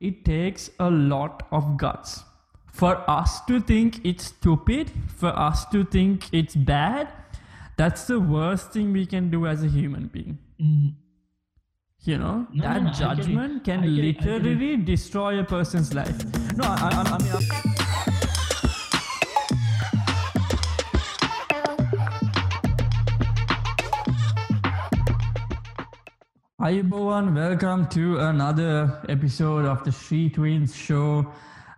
it takes a lot of guts for us to think it's stupid, for us to think it's bad. That's the worst thing we can do as a human being. Mm. You know, No, no, that no, it. judgment can I get it, I get it. literally destroy a person's life. No, I, I, I mean, I- Hi everyone, welcome to another episode of the Sri Twins show,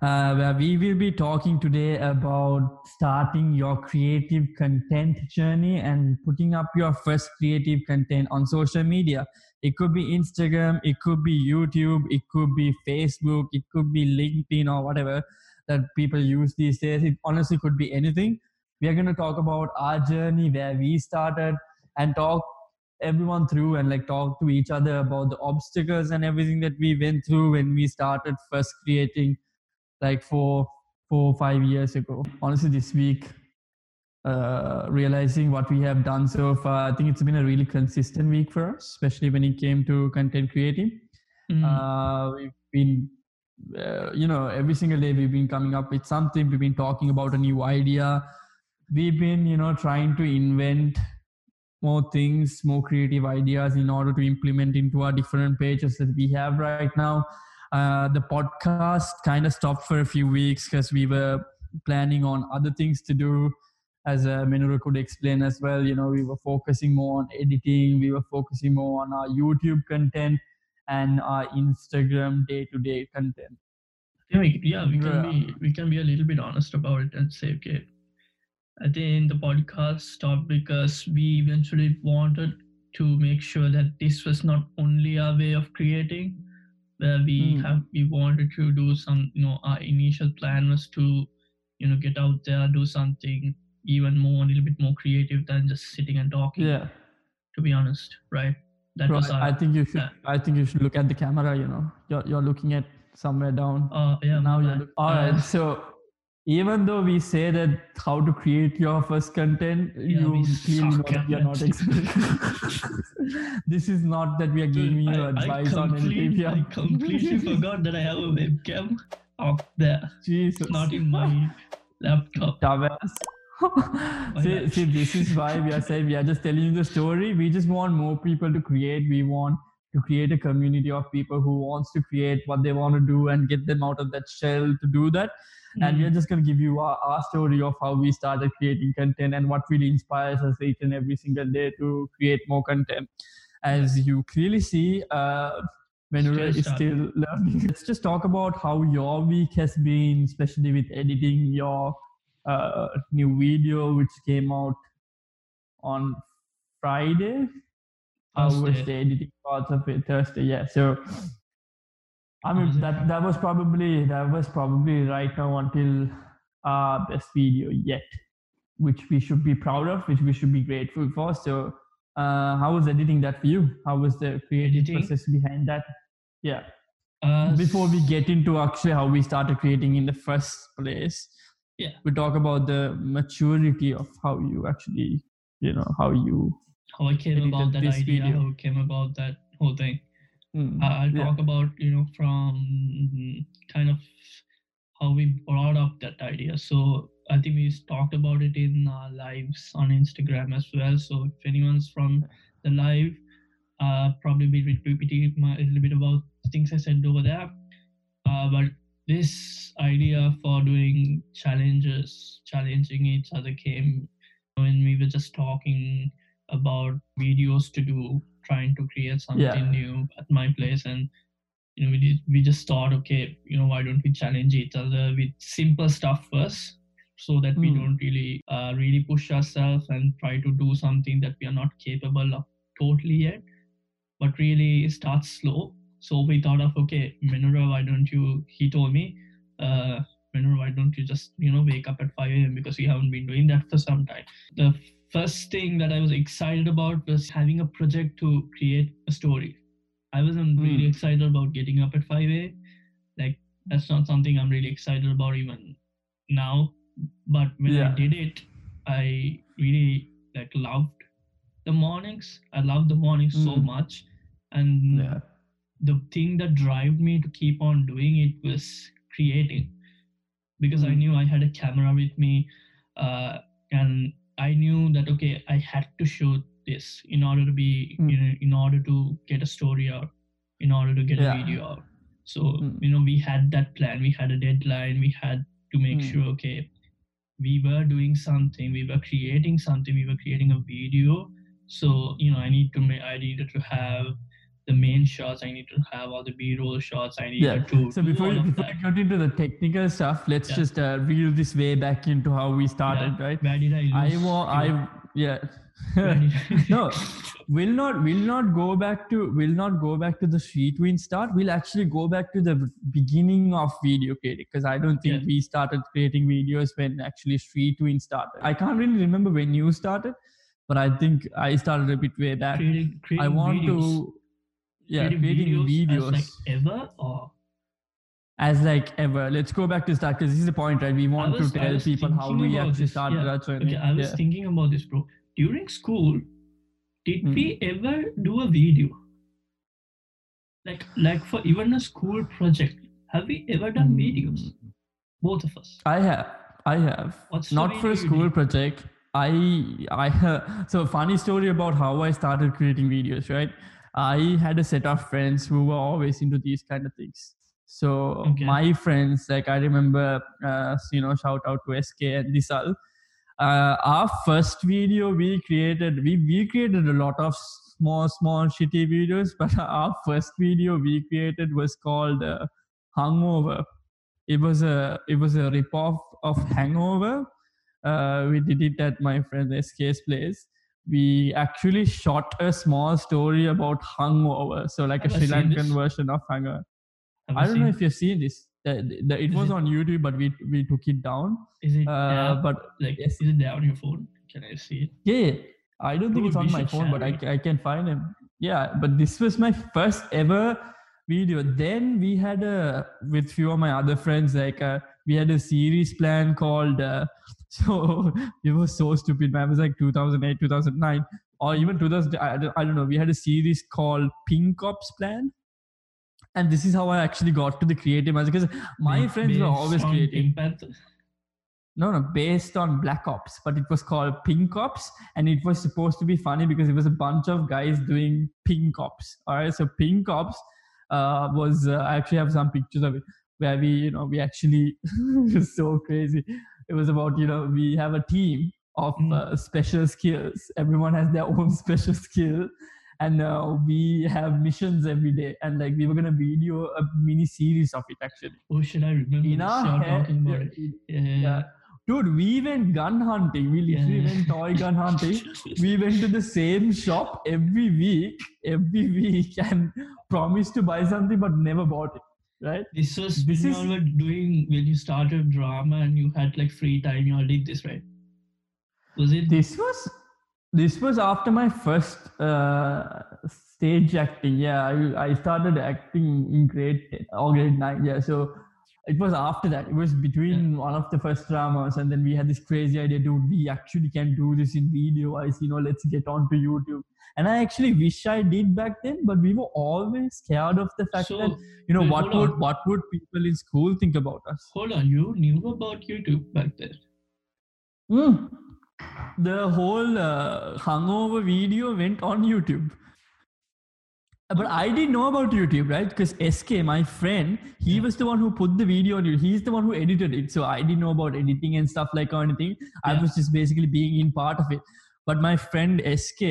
uh, where we will be talking today about starting your creative content journey and putting up your first creative content on social media. It could be Instagram, it could be YouTube, it could be Facebook, it could be LinkedIn or whatever that people use these days. It honestly could be anything. We are going to talk about our journey, where we started, and talk everyone through and like talk to each other about the obstacles and everything that we went through when we started first creating like four four five years ago. Honestly this week uh realizing what we have done so far i think it's been a really consistent week for us especially when it came to content creating. Mm. uh, we've been uh, you know every single day we've been coming up with something we've been talking about a new idea. We've been you know trying to invent more things more creative ideas in order to implement into our different pages that we have right now. Uh, the podcast kind of stopped for a few weeks because we were planning on other things to do as uh, Menura could explain as well. You know we were focusing more on editing we were focusing more on our youtube content and our instagram day-to-day content. Yeah, we, yeah, we can be we can be a little bit honest about it and say, okay, I think the podcast stopped because we eventually wanted to make sure that this was not only our way of creating, where we Hmm. have we wanted to do some, you know, our initial plan was to, you know, get out there, do something even more, a little bit more creative than just sitting and talking. yeah To be honest, right? That was our. i think you should yeah. i think you should look at the camera you know you're, you're looking at somewhere down uh, yeah, now you're look- all right Uh, so even though we say that how to create your first content Yeah, you clearly know that we are not experts this is not that we are Dude, giving you I, I, advice on anything. Complete, we are I completely forgot that I have a webcam up there, jesus. Not in my laptop. dumbass see, see this is why we are saying we are just telling you the story. We just want more people to create. We want to create a community of people who wants to create what they want to do and get them out of that shell to do that and Mm. we're just going to give you our, our story of how we started creating content and what really inspires us each and every single day to create more content as you clearly see uh Still is still learning. Let's just talk about how your week has been, especially with editing your uh, new video, which came out on Friday. How was Thursday. the editing part of it? Thursday, yeah. So I mean that that was probably that was probably right now until our best video yet, which we should be proud of, which we should be grateful for. So uh, how was editing that for you? How was the creative Editing? process behind that? Yeah. Uh, Before we get into actually how we started creating in the first place, Yeah. we talk about the maturity of how you actually, you know, how you. how I came about that idea, video. how I came about that whole thing. Mm, I- I'll yeah. talk about you know from kind of how we brought up that idea. So I think we talked about it in our lives on Instagram as well. So if anyone's from the live, uh, probably be re- repeating my, a little bit about things I said over there. Uh, but this idea for doing challenges, challenging each other came when we were just talking about videos to do, trying to create something Yeah. new at my place, and you know, we did, we just thought, okay, you know, why don't we challenge each other with simple stuff first, so that we Hmm. don't really, uh, really push ourselves and try to do something that we are not capable of totally yet, but really start slow. So we thought of, okay, Menura, why don't you? He told me, uh, Menura, why don't you just, you know, wake up at 5 a.m. because we haven't been doing that for some time. The first thing that I was excited about was having a project to create a story. I wasn't really Hmm. excited about getting up at 5 a. Like that's not something I'm really excited about even now. But when Yeah. I did it, I really like loved the mornings. I loved the mornings so Mm. much. And Yeah. the thing that drove me to keep on doing it was creating because I Mm. knew I had a camera with me uh, and I knew that okay I had to show this in order to be Mm. you know in order to get a story out in order to get Yeah. a video out so Mm. you know we had that plan we had a deadline we had to make Mm. sure okay we were doing something we were creating something we were creating a video so you know i need to make i needed to have the main shots i need to have all the b-roll shots i need Yeah. to So do before you, before you get into the technical stuff, let's Yeah. just uh, reel this way back into how we started, right? where did i lose I wa- I yeah. Where did I- no, we'll not we'll not go back to we'll not go back to the Sri Twin start. We'll actually go back to the beginning of video creating because I don't think Yeah. we started creating videos when actually Sri Twin started. I can't really remember when you started, but I think I started a bit way back. creating, creating I want videos. to yeah creating, creating videos, as like ever or as like ever. Let's go back to start because this is the point, right? We want was- to tell people how we actually this, started yeah. our journey. okay i was yeah. thinking about this bro during school did Hmm. we ever do a video like like for even a school project have we ever done videos Mm, both of us I have. I have. What's Not for a school project. I I uh, so funny story about how I started creating videos, right? I had a set of friends who were always into these kind of things. So Okay. my friends, like I remember, uh, you know, shout out to SK and Disal. Uh, our first video we created, we we created a lot of small, small shitty videos, but our first video we created was called uh, Hungover. It was a it was a rip off of Hangover. Uh, we did it at my friend SK's place. We actually shot a small story about Hungover, so like a Have I Sri Lankan version of Hangover. Have I don't know if you've seen this. The, the, it Is was it- on YouTube, but we we took it down. is it Uh, there? but like is it there on your phone can i see it yeah. I don't think it's on my phone, but I, it. I can find him. Yeah, but this was my first ever video. Then we had a with few of my other friends like uh, we had a series plan called. Uh, so it was so stupid. Man, it was like 2008, 2009, or even 2000. I don't, I don't know. We had a series called Pink Ops Plan. And this is how I actually got to the creative because my Ba- friends were always on creative. No, no, based on Black Ops, but it was called Pink Ops, and it was supposed to be funny because it was a bunch of guys doing Pink Ops. All right, so Pink Ops uh, was uh, I actually have some pictures of it where we, you know, we actually it was so crazy. It was about you know we have a team of Mm. uh, special skills. Everyone has their own special skill, and uh, we have missions every day. And like we were gonna video a mini series of it actually. oh should i remember In our head, talking about it yeah, yeah. Dude, we went gun hunting. We literally Yeah. went toy gun hunting. We went to the same shop every week, every week, and promised to buy something but never bought it. Right? This was This when is- you were doing when you started drama and you had like free time. You all did this, right? Was it? This was this was after my first uh, stage acting. Yeah, I, I started acting in grade 10 or grade nine. Yeah, so it was after that. It was between one of the first dramas, and then we had this crazy idea, dude. We actually can do this in video. I you know, let's get onto YouTube. And I actually wish I did back then, but we were always scared of the fact So that you know what would on. what would people in school think about us. hold on, you knew about YouTube back then. Mm. The whole uh, hungover video went on YouTube. But I didn't know about YouTube, right? Because SK, my friend, he was the one who put the video on YouTube. He's the one who edited it. So I didn't know about editing and stuff like or anything. I was just basically being in part of it. But my friend SK,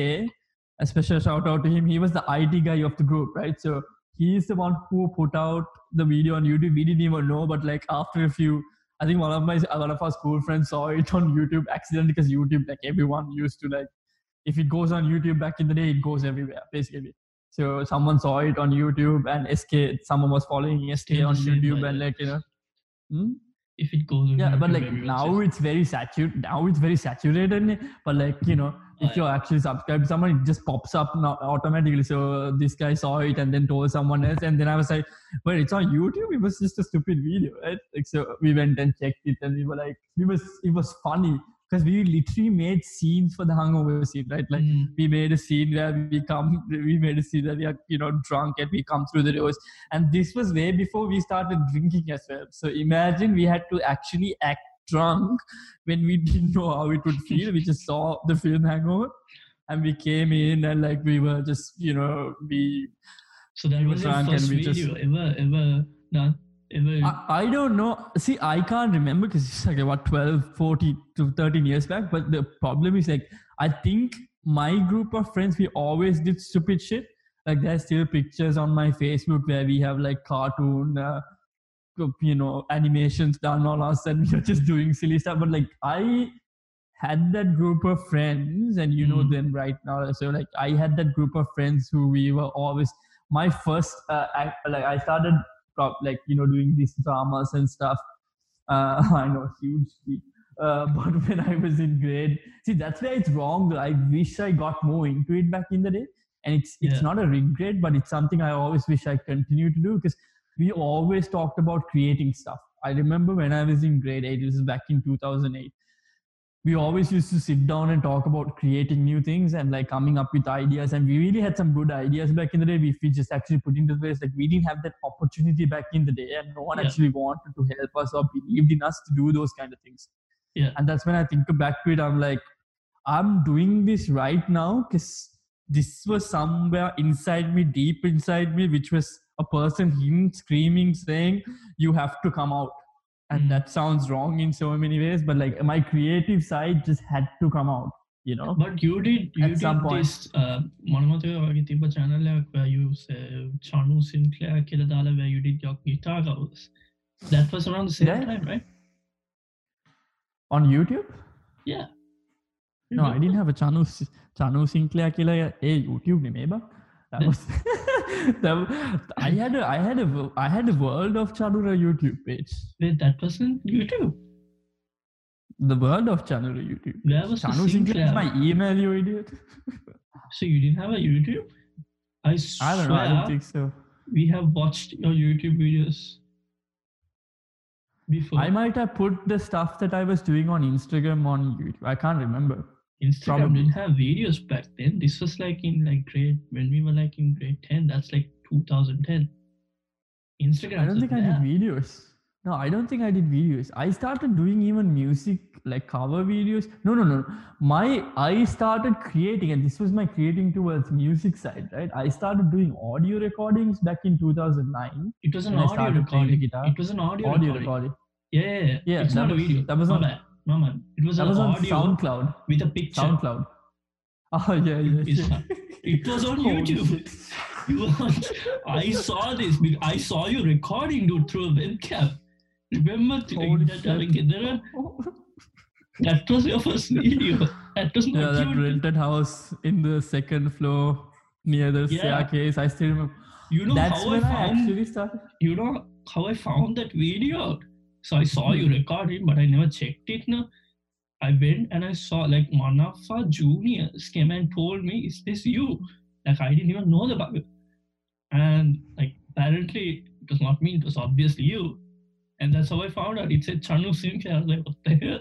a special shout out to him, he was the IT guy of the group, right? So he's the one who put out the video on YouTube. We didn't even know, but like after a few, I think one of my one of our school friends saw it on YouTube accidentally because YouTube, like everyone used to like, if it goes on YouTube back in the day, it goes everywhere basically. So someone saw it on YouTube and SK, someone was following SK on YouTube and like you know. Hmm? If it goes yeah but like now it's very saturated now it's very saturated but like you know if you're actually subscribed to someone it just pops up now automatically. So this guy saw it and then told someone else and then i was like but it's on youtube? It was just a stupid video right? Like so we went and checked it and we were like it was it was funny because we literally made scenes for the hungover scene, right? Like Mm. we made a scene where we come, we made a scene where we are, you know, drunk and we come through the doors. And this was way before we started drinking as well. So imagine we had to actually act drunk when we didn't know how it would feel. we just saw the film Hangover and we came in and like we were just, you know, we, So that We was and first we just- ever, ever done, I, I don't know. See, I can't remember because it's like what 12, 40 to 13 years back. But the problem is like, I think my group of friends, we always did stupid shit. Like there's still pictures on my Facebook where we have like cartoon, uh, you know, animations done on us and we're just doing silly stuff. But like I had that group of friends and you know Mm. them right now. So like I had that group of friends who we were always, my first, uh, act, like I started prob- like you know doing these dramas and stuff. Uh, i know hugely uh, but when i was in grade see that's where it's wrong. I wish i got more into it back in the day. And it's it's Yeah. not a regret but it's something i always wish i continue to do because we always talked about creating stuff. I remember when i was in grade 8 this is back in 2008 we always used to sit down and talk about creating new things and like coming up with ideas and we really had some good ideas back in the day if we just actually put into place like we didn't have that opportunity back in the day and no one Yeah. actually wanted to help us or believed in us to do those kind of things Yeah. and that's when i think back to it i'm like i'm doing this right now because this was somewhere inside me deep inside me which was a person him screaming saying you have to come out and hmm. that sounds wrong in so many ways but like my creative side just had to come out you know? But you did you at did some point. this uh, one of the tiba channel where you say chanu sinclair kiladala where you did your guitar covers. That was around the same yeah. time right? On youtube? Yeah. No i didn't have a chanu chanu sinclair killer a eh, youtube name but that was that, i had a i had a i had a world of chanura youtube page Wait, that wasn't YouTube. the world of chanura youtube Where was the channel sinclair is Sinclair? my email you idiot So you didn't have a YouTube? I swear i don't know i don't think so we have watched your YouTube videos before. I might have put the stuff that I was doing on Instagram on YouTube. I can't remember. Instagram probably. didn't have videos back then. This was like in like grade when we were like in grade 10. That's like 2010. Instagram. I don't think I did videos. No, I don't think I did videos. I started doing even music like cover videos. No, no, no. My I started creating, and this was my creating towards music side, right? I started doing audio recordings back in 2009. It was an audio started playing the recording. guitar. It was an audio, Audio recording. recording. Yeah, yeah, yeah. Yeah, It's that not a was- video. that was on- bad. No man. It was That was on SoundCloud. with a picture. SoundCloud. Oh yeah, yeah. Yeah. It was on YouTube. You I saw this. I saw you recording dude through a webcam. Remember that, that, shit. that, that was your first video. That was Yeah, that you. rented house in the second floor near the Yeah. staircase. I still remember. You know That's how I when I, found actually started. you know how I found that video. So I saw you recording, but I never checked it now. I went and I saw like one of our juniors came and told me, Is this you? Like I didn't even know the bug. And like apparently it was not me, it was obviously you. And that's how I found out. It said Chanu Sinclair. I was like, what the hell?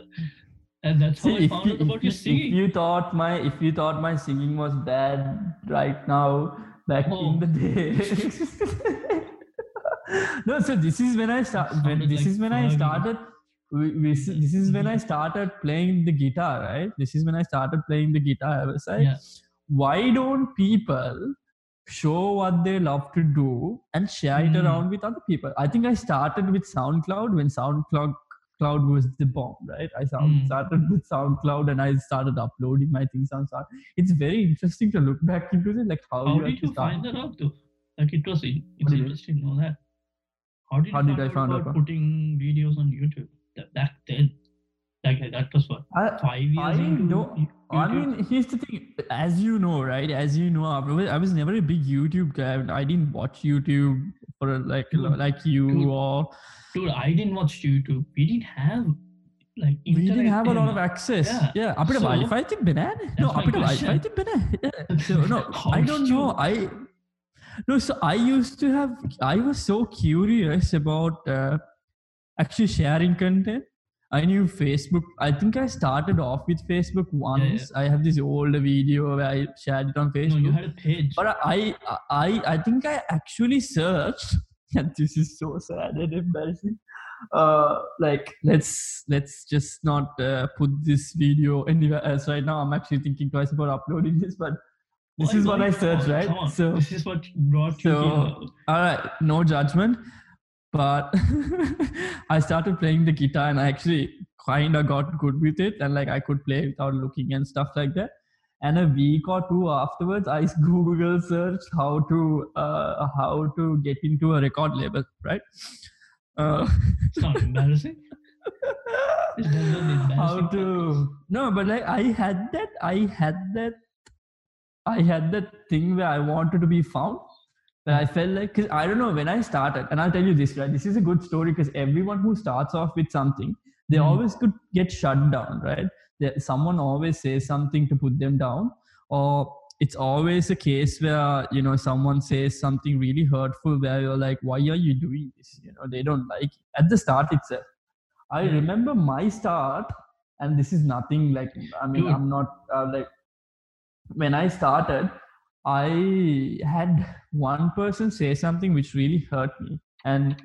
And that's how I found you, out about your you, if singing. you thought my if you thought my singing was bad right now, back Oh. in the day. no, so this is when I start. When, this like is when I started. we- we- This is when I started playing the guitar, right? This is when I started playing the guitar. I was like, Yeah. why don't people show what they love to do and share it Mm. around with other people? I think I started with SoundCloud when SoundCloud Cloud was the bomb, right? I sound, Mm. started with SoundCloud and I started uploading my things on Sound. It's very interesting to look back into it, like how, How you did you find that out though? Like it was it's do you mean? interesting to know that. How did you How did find I out find out about what? putting videos on YouTube? That, back then. Like that was what I, five years I into know- you- I YouTube? mean, here's the thing. As you know, right? As you know, I was, I was never a big YouTube guy. I didn't watch YouTube for like Dude, like you dude, or dude, I didn't watch YouTube. We didn't have like we didn't internet have a lot then. of access. Yeah. Yeah, අපිට So- Wi-Fi තිබෙන්නේ නෑනේ. No, That's my අපිට question. Wi-Fi තිබෙන්නේ නෑ. Yeah. So no, How I don't did know. you- I no, so I used to have. I was so curious about uh, actually sharing content. I knew Facebook. I think I started off with Facebook once. I have this older video where I shared it on Facebook. No, you had a page. But I, I, I think I actually searched. And this is so sad and embarrassing. Uh, like let's let's just not uh, put this video anywhere else right now. I'm actually thinking twice about uploading this, but this is what I searched, right? on. So this is what brought you so- here. all right, no judgment. But I started playing the guitar and I actually kind of got good with it. And like I could play without looking and stuff like that. And a week or two afterwards, I Google searched how to uh, how to get into a record label, right? Uh, It's not embarrassing. It's never an how to no, but like I had that, I had that, I had that thing where I wanted to be found. But I felt like, because I don't know, when I started, and I'll tell you this, right? This is a good story because everyone who starts off with something, they Mhm. always could get shut down, right? There, someone always says something to put them down, or it's always a case where, you know, someone says something really hurtful where you're like, why are you doing this? You know, they don't like it. At the start itself. I Mhm. remember my start, and this is nothing like, I mean, Dude. I'm not uh, like, when I started, I had one person say something which really hurt me. And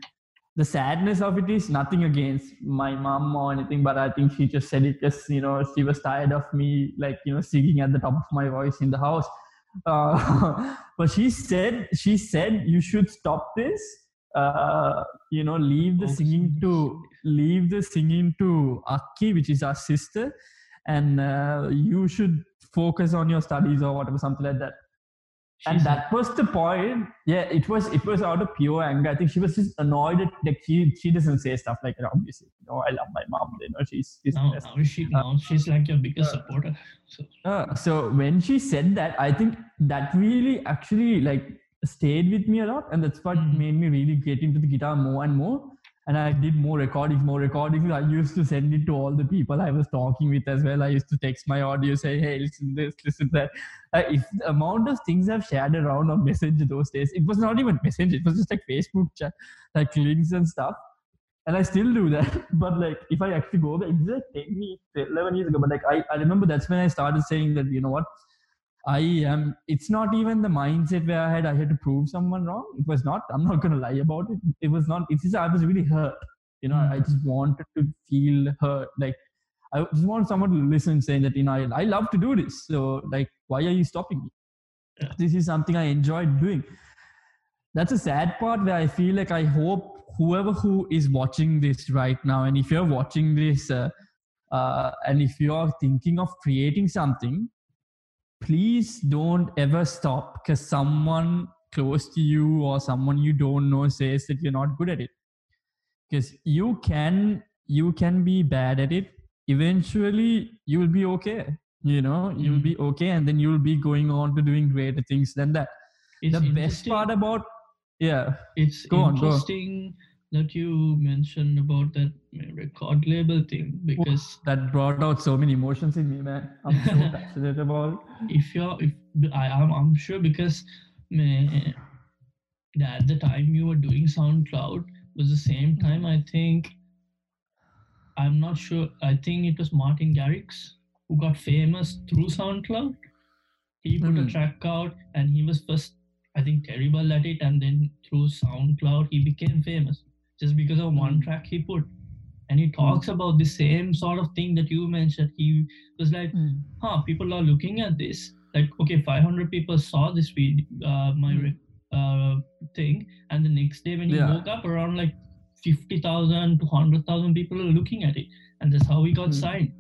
the sadness of it is nothing against my mom or anything, but I think she just said it because, you know, she was tired of me, like, you know, singing at the top of my voice in the house. Uh, but she said, she said, you should stop this. Uh, you know, leave the Oh, singing to leave the singing to Aki, which is our sister, and uh, you should focus on your studies or whatever, something like that. She and that was the point. Yeah it was it was out of pure anger. I think she was just annoyed at like she she doesn't say stuff like that obviously. You know i love my mom you know she's, she's now, now she now? She's like your biggest uh, supporter. So Uh, so when she said that i think that really actually like stayed with me a lot and that's what Mhm. made me really get into the guitar more and more and i did more recordings more recordings. I used to send it to all the people i was talking with as well. I used to text my audio say hey listen this listen that. Uh, if the amount of things i've shared around on messenger those days it was not even messenger it was just like facebook chat like links and stuff. And I still do that. But like, if I actually go back, it's like 10 years, 11 years ago. But like, I, I remember that's when I started saying that, you know what, I am, it's not even the mindset where I had, I had to prove someone wrong. It was not, I'm not going to lie about it. It was not, it's just, I was really hurt. You know, I just wanted to feel hurt. Like, I just want someone to listen saying that, you know, I, I love to do this. So like, why are you stopping me? Yeah. This is something I enjoyed doing that's a sad part where I feel like I hope whoever who is watching this right now, and if you're watching this, uh, uh, and if you're thinking of creating something, please don't ever stop because someone close to you or someone you don't know says that you're not good at it. Because you can you can be bad at it. Eventually, you will be okay. You know, you'll Mm. be okay, and then you'll be going on to doing greater things than that. it's the best part about yeah it's Go go on. That you mentioned about that record label thing because that brought out so many emotions in me, man. I'm so passionate about it. if you're if I am I'm sure because meh, at the time you were doing SoundCloud was the same time I think I'm not sure I think it was Martin Garrix who got famous through SoundCloud. He put a Hmm. track out and he was first I think terrible at it and then through SoundCloud he became famous just because of one Hmm. track he put. And he talks about the same sort of thing that you mentioned. He was like, huh, people are looking at this. Like, okay, 500 people saw this video, uh, my Hmm. uh, thing, and the next day when he Yeah. woke up, around like 50,000 to 100,000 people are looking at it, and that's how he got Hmm. signed.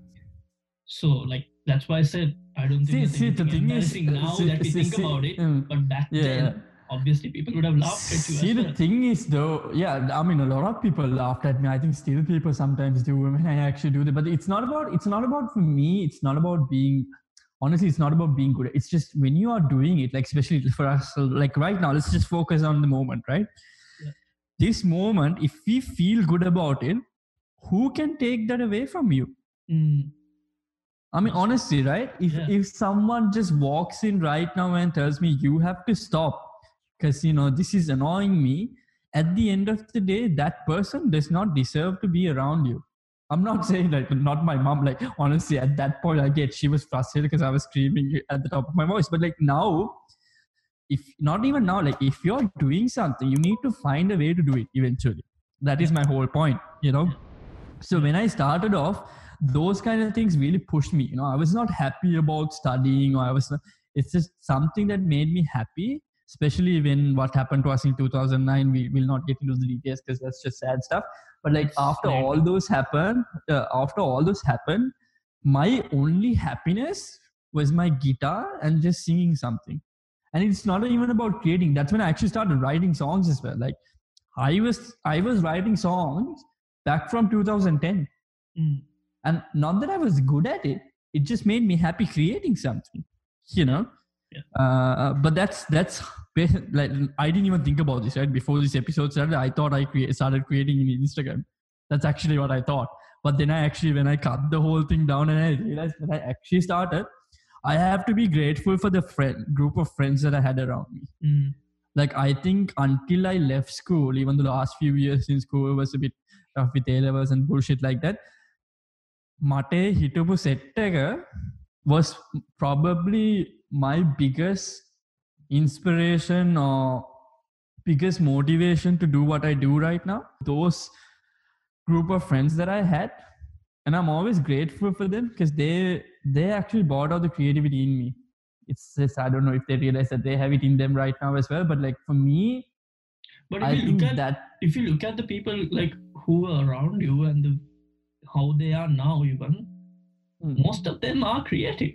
So, like, that's why I said I don't think See, see, the thing is, embarrassing now see- that we see- think about it, mm, but back yeah. then, obviously, people would have laughed at you. See, the well. thing is, though, yeah, I mean, a lot of people laughed at me. I think still people sometimes do when I actually do that. But it's not about. It's not about for me. It's not about being. Honestly, it's not about being good. It's just when you are doing it, like especially for us, like right now, let's just focus on the moment, right? Yeah. This moment, if we feel good about it, who can take that away from you? Mm, I mean, honestly, right? If Yeah. if someone just walks in right now and tells me you have to stop because you know this is annoying me, at the end of the day, that person does not deserve to be around you. I'm not saying like not my mom. Like honestly, at that point, I get she was frustrated because I was screaming at the top of my voice. But like now, if not even now, like if you're doing something, you need to find a way to do it eventually. That is my whole point, you know. So when I started off, those kind of things really pushed me. You know, I was not happy about studying, or I was. It's just something that made me happy especially when what happened to us in 2009 we will not get into the details because that's just sad stuff. But like after all those happened uh, after all those happened my only happiness was my guitar and just singing something. And it's not even about creating. That's when i actually started writing songs as well. Like i was i was writing songs back from 2010 Mm. and not that i was good at it it just made me happy creating something you know Yeah. uh, but that's that's basi- like i didn't even think about this right before this episode started i thought i crea- started creating in instagram that's actually what i thought but then i actually when i cut the whole thing down and i realized when i actually started i have to be grateful for the friend group of friends that i had around me Mm. like I think until I left school, even the last few years in school was a bit tough with A levels and bullshit like that. මට හිටපු set එක was probably my biggest inspiration or biggest motivation to do what I do right now. Those group of friends that I had, and I'm always grateful for them because they they actually brought out the creativity in me. It's just I don't know if they realize that they have it in them right now as well. But like for me, But if I you look at that if you look at the people like who are around you and the how they are now, even Hmm. most of them are creative.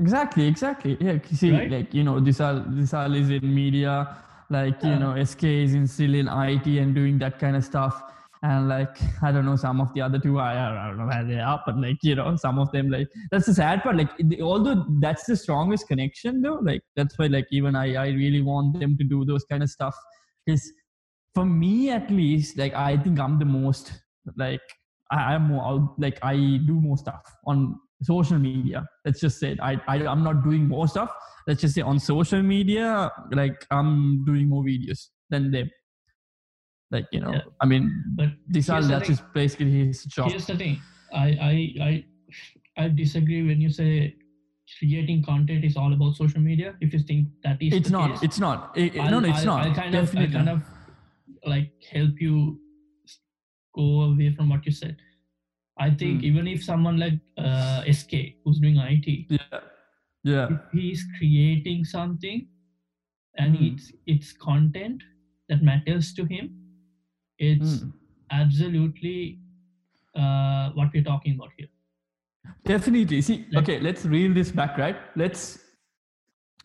Exactly, exactly. Yeah, see, Right? like you know, this all this all is in media, like you know, SK is in still in IT and doing that kind of stuff. And like I don't know, some of the other two, I, I don't know where they are, but like you know, some of them like that's the sad part. Like although that's the strongest connection, though, like that's why like even I I really want them to do those kind of stuff. Because for me at least, like I think I'm the most like I, I'm more like I do more stuff on social media. Let's just say it. I, I I'm not doing more stuff. Let's just say on social media, like I'm doing more videos than them. Like you know, Yeah. I mean, But this all that's just basically his job. here's the thing. I I I I disagree when you say creating content is all about social media. If you think that is It's not. case, It's not. It, no, no, it's I'll- not. I'll kind of, Definitely. I'll kind of like help you go away from what you said. I think Hmm. even if someone like uh, SK who's doing IT, yeah. Yeah. he's creating something and Hmm. it's it's content that matters to him, it's Mm. absolutely uh, what we're talking about here. Definitely. See, Like- okay, let's reel this back, right? Let's.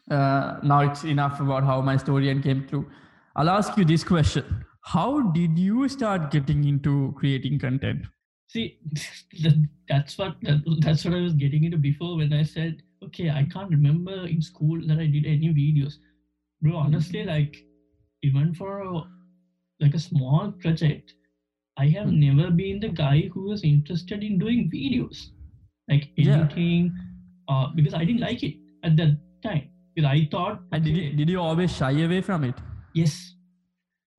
Uh, now it's enough about how my story and came through. I'll ask you this question: How did you start getting into creating content? See, that's what that's what I was getting into before when I said, okay, I can't remember in school that I did any videos. Bro, honestly, like even for a, like a small project, I have Hmm. never been the guy who was interested in doing videos, like Yeah. editing, uh, because I didn't like it at that time. Because I thought, And did you, did you always shy away from it? Yes.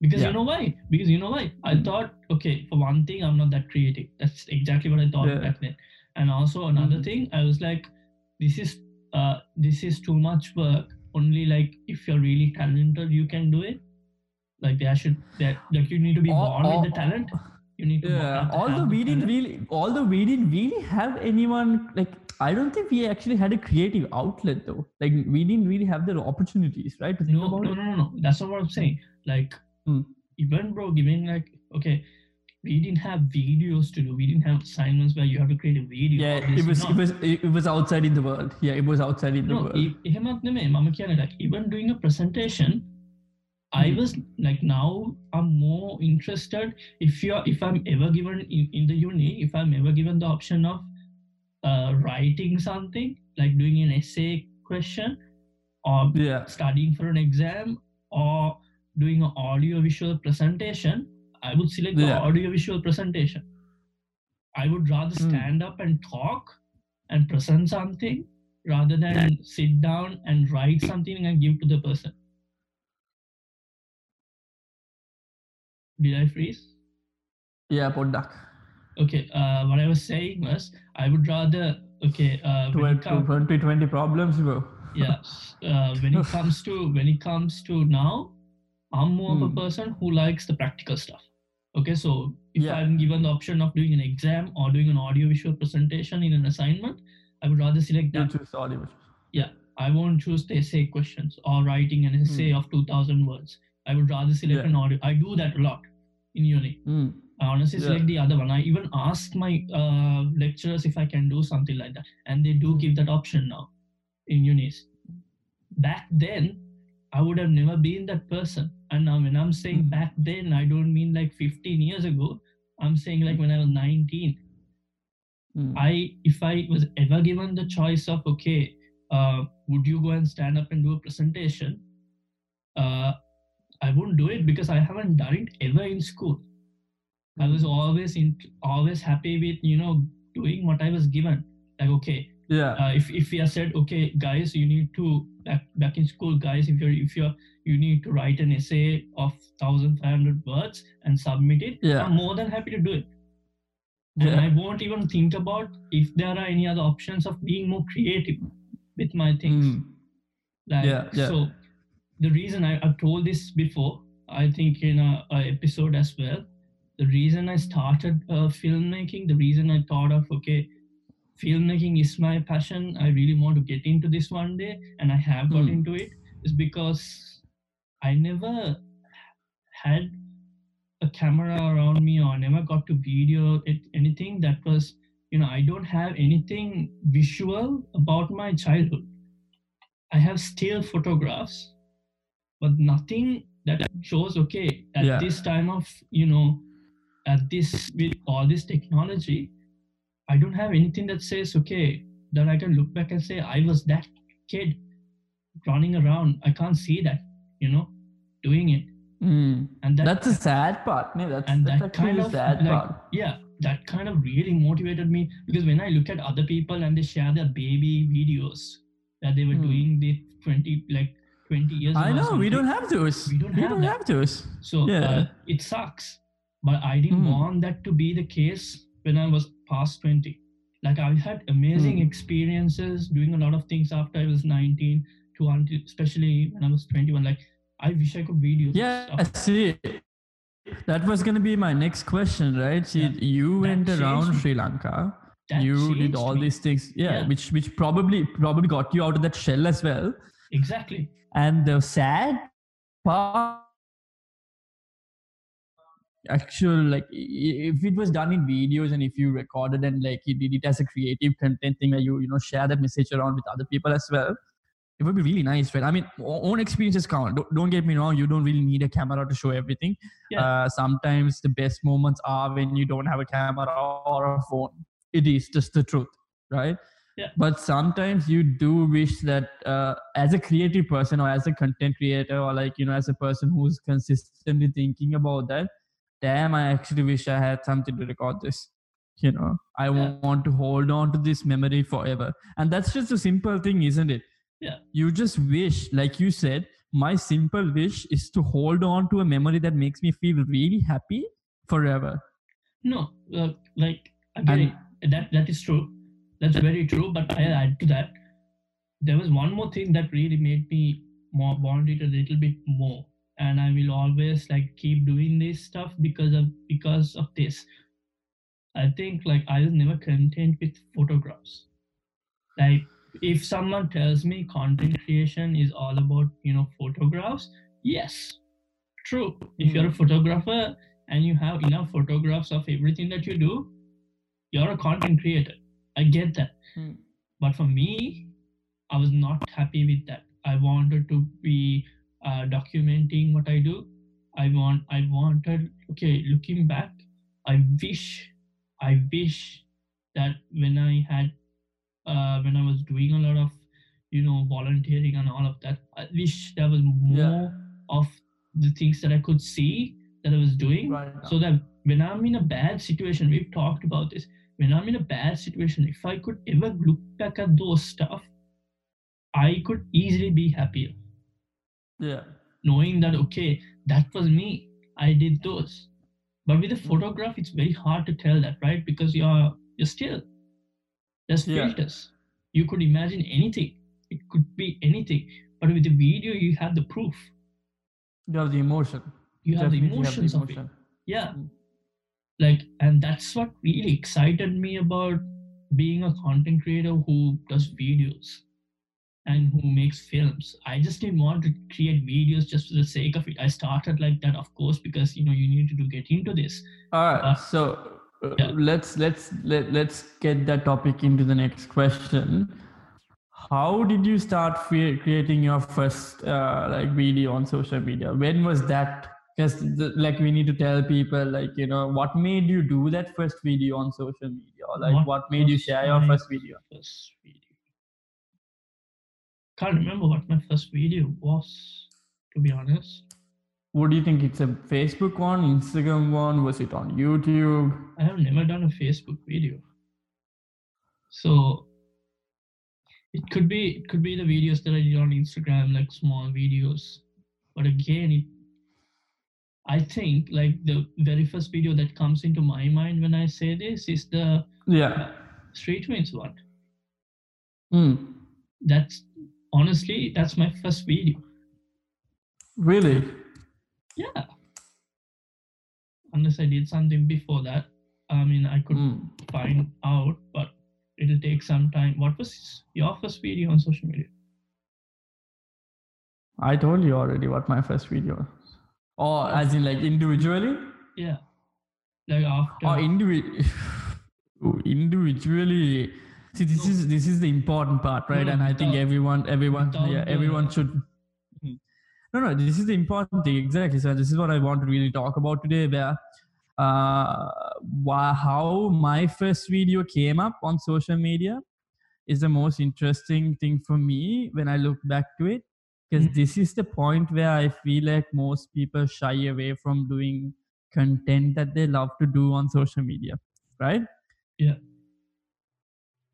Because Yeah. you know why? Because you know why? I Mm. thought, okay, for one thing, I'm not that creative. That's exactly what I thought Yeah. back then. And also another Mhm. thing, I was like, this is uh this is too much work. Only like if you're really talented, you can do it. Like there should that like you need to be Or- born or- with the talent. You need to Yeah. Although the we didn't talent. really, although we didn't really have anyone like. I don't think we actually had a creative outlet though. Like we didn't really have the opportunities, right? To think no, about no, no, no, no. That's not what I'm saying. Like, Mm. Even bro, giving like okay, we didn't have videos to do. We didn't have assignments where you have to create a video. Yeah, it was it was it was outside in the world. Yeah, it was outside in the no, world. E- like even doing a presentation, I hmm. was like now I'm more interested if you're if I'm ever given in, in the uni, if I'm ever given the option of uh, writing something, like doing an essay question or yeah. studying for an exam or doing an audio visual presentation, I would select yeah. the audio visual presentation. I would rather hmm. stand mm. up and talk and present something rather than sit down and write something and give to the person. Did I freeze? Yeah, poddak. Okay, uh, what I was saying was I would rather okay uh, twenty twenty problems bro yeah uh, when it comes to when it comes to now i'm more of a Hmm. person who likes the practical stuff okay so if Yeah. i'm given the option of doing an exam or doing an audio visual presentation in an assignment i would rather select You that choose audio. Yeah, I won't choose the essay questions or writing an essay of 2000 words i would rather select Hmm. Yeah. an audio i do that a lot in uni Mm. I honestly Yeah. select the other one. I even ask my uh, lecturers if I can do something like that, and they do Hmm. give that option now in unis. Back then, I would have never been that person. And now, when I'm saying Hmm. back then, I don't mean like 15 years ago. I'm saying like when I was 19. Mm. I, if I was ever given the choice of okay, uh, would you go and stand up and do a presentation? Uh, I wouldn't do it because I haven't done it ever in school. I was always in, always happy with you know doing what I was given. Like okay, yeah. uh, if if we are said okay, guys, you need to back back in school, guys, if you're if you're you need to write an essay of thousand five hundred words and submit it. Yeah. I'm more than happy to do it. And I won't even think about if there are any other options of being more creative with my things. Mm. Like, Yeah, yeah. So the reason I, I've told this before, I think in a, a episode as well, the reason I started uh, filmmaking, the reason I thought of, okay, filmmaking is my passion. I really want to get into this one day, and I have got Hmm. into it, is because I never had a camera around me or I never got to video it, anything that was, you know, I don't have anything visual about my childhood. I have still photographs, but nothing that shows, okay, at Yeah. this time of, you know, at this, with all this technology, I don't have anything that says, okay, that I can look back and say, I was that kid running around. I can't see that, you know, doing it. Mm. And that, That's the sad part. No, that's, and that's that kind of sad like, part. yeah that kind of really motivated me because when i look at other people and they share their baby videos that they were Hmm. doing the 20 like 20 years I know, we don't have those. We don't have that. have those. so yeah. uh, it sucks but i didn't Hmm. want that to be the case when i was past 20 like i had amazing Hmm. experiences doing a lot of things after i was 19 to until especially when i was 21 like i wish i could video Yeah, stuff. see, that was going to be my next question, right? See, Yeah. you That went around me. Sri Lanka. That you did all me. these things, yeah, Yeah. which which probably probably got you out of that shell as well. exactly And the sad part, actual like if it was done in videos and if you recorded and like you did it as a creative content thing where you you know share that message around with other people as well it would be really nice right? I mean own experiences count. Don't, don't get me wrong you don't really need a camera to show everything. Yeah. uh, sometimes the best moments are when you don't have a camera or a phone. It is just the truth right? Yeah. but sometimes you do wish that uh, as a creative person or as a content creator or like you know as a person who's consistently thinking about that damn i actually wish i had something to record this you know i Yeah. want to hold on to this memory forever and that's just a simple thing isn't it Yeah. you just wish like you said my simple wish is to hold on to a memory that makes me feel really happy forever No, uh, like again, that that is true. That's very true. But I add to that, there was one more thing that really made me more want it a little bit more, and I will always like keep doing this stuff because of because of this. I think like I was never content with photographs. Like if someone tells me content creation is all about you know photographs, yes, true. If you're a photographer and you have enough photographs of everything that you do, you're a content creator. I get that. Hmm. But for me, I was not happy with that. I wanted to be uh, documenting what I do. I want. I wanted. Okay, looking back, I wish. I wish that when I had, uh, when I was doing a lot of, you know, volunteering and all of that, I wish there was more Yeah. of the things that I could see that I was doing right so that when i'm in a bad situation we've talked about this when i'm in a bad situation if i could ever look back at those stuff i could easily be happier yeah knowing that okay that was me i did those But with a photograph, it's very hard to tell that, right? Because you're you're still there's Yeah. filters. You could imagine anything. It could be anything. But with the video, you have the proof. You have the emotion. You have the emotions of it. emotion. Yeah. Mm. Like, and that's what really excited me about being a content creator who does videos and who makes films. I just didn't want to create videos just for the sake of it. I started like that, of course, because you know you needed to get into this. All right. Uh, so uh, yeah. let's let's let, let's get that topic into the next question. How did you start crea- creating your first uh, like video on social media? When was that? Because like we need to tell people like you know what made you do that first video on social media, or like What what, made you share your first video? First video. Can't remember what my first video was, to be honest. What do you think? It's a Facebook one, Instagram one? Was it on YouTube? I have never done a Facebook video. So it could be it could be the videos that I did on Instagram, like small videos. But again, it I think like the very first video that comes into my mind when I say this is the Yeah. Sri Twins one. Mm. That's honestly that's my first video. Really? Yeah. Unless I did something before that. I mean I could Mm. find out, but it'll take some time. What was your first video on social media? I told you already what my first video was. Or as in like individually? Yeah. Like after Or indivi- individually. See this No. is this is the important part, right? no, and I think everyone everyone yeah, everyone should Mhm. no no this is the important thing exactly so this is what i want to really talk about today where uh why, how my first video came up on social media is the most interesting thing for me when i look back to it because Mhm. this is the point where i feel like most people shy away from doing content that they love to do on social media right Yeah.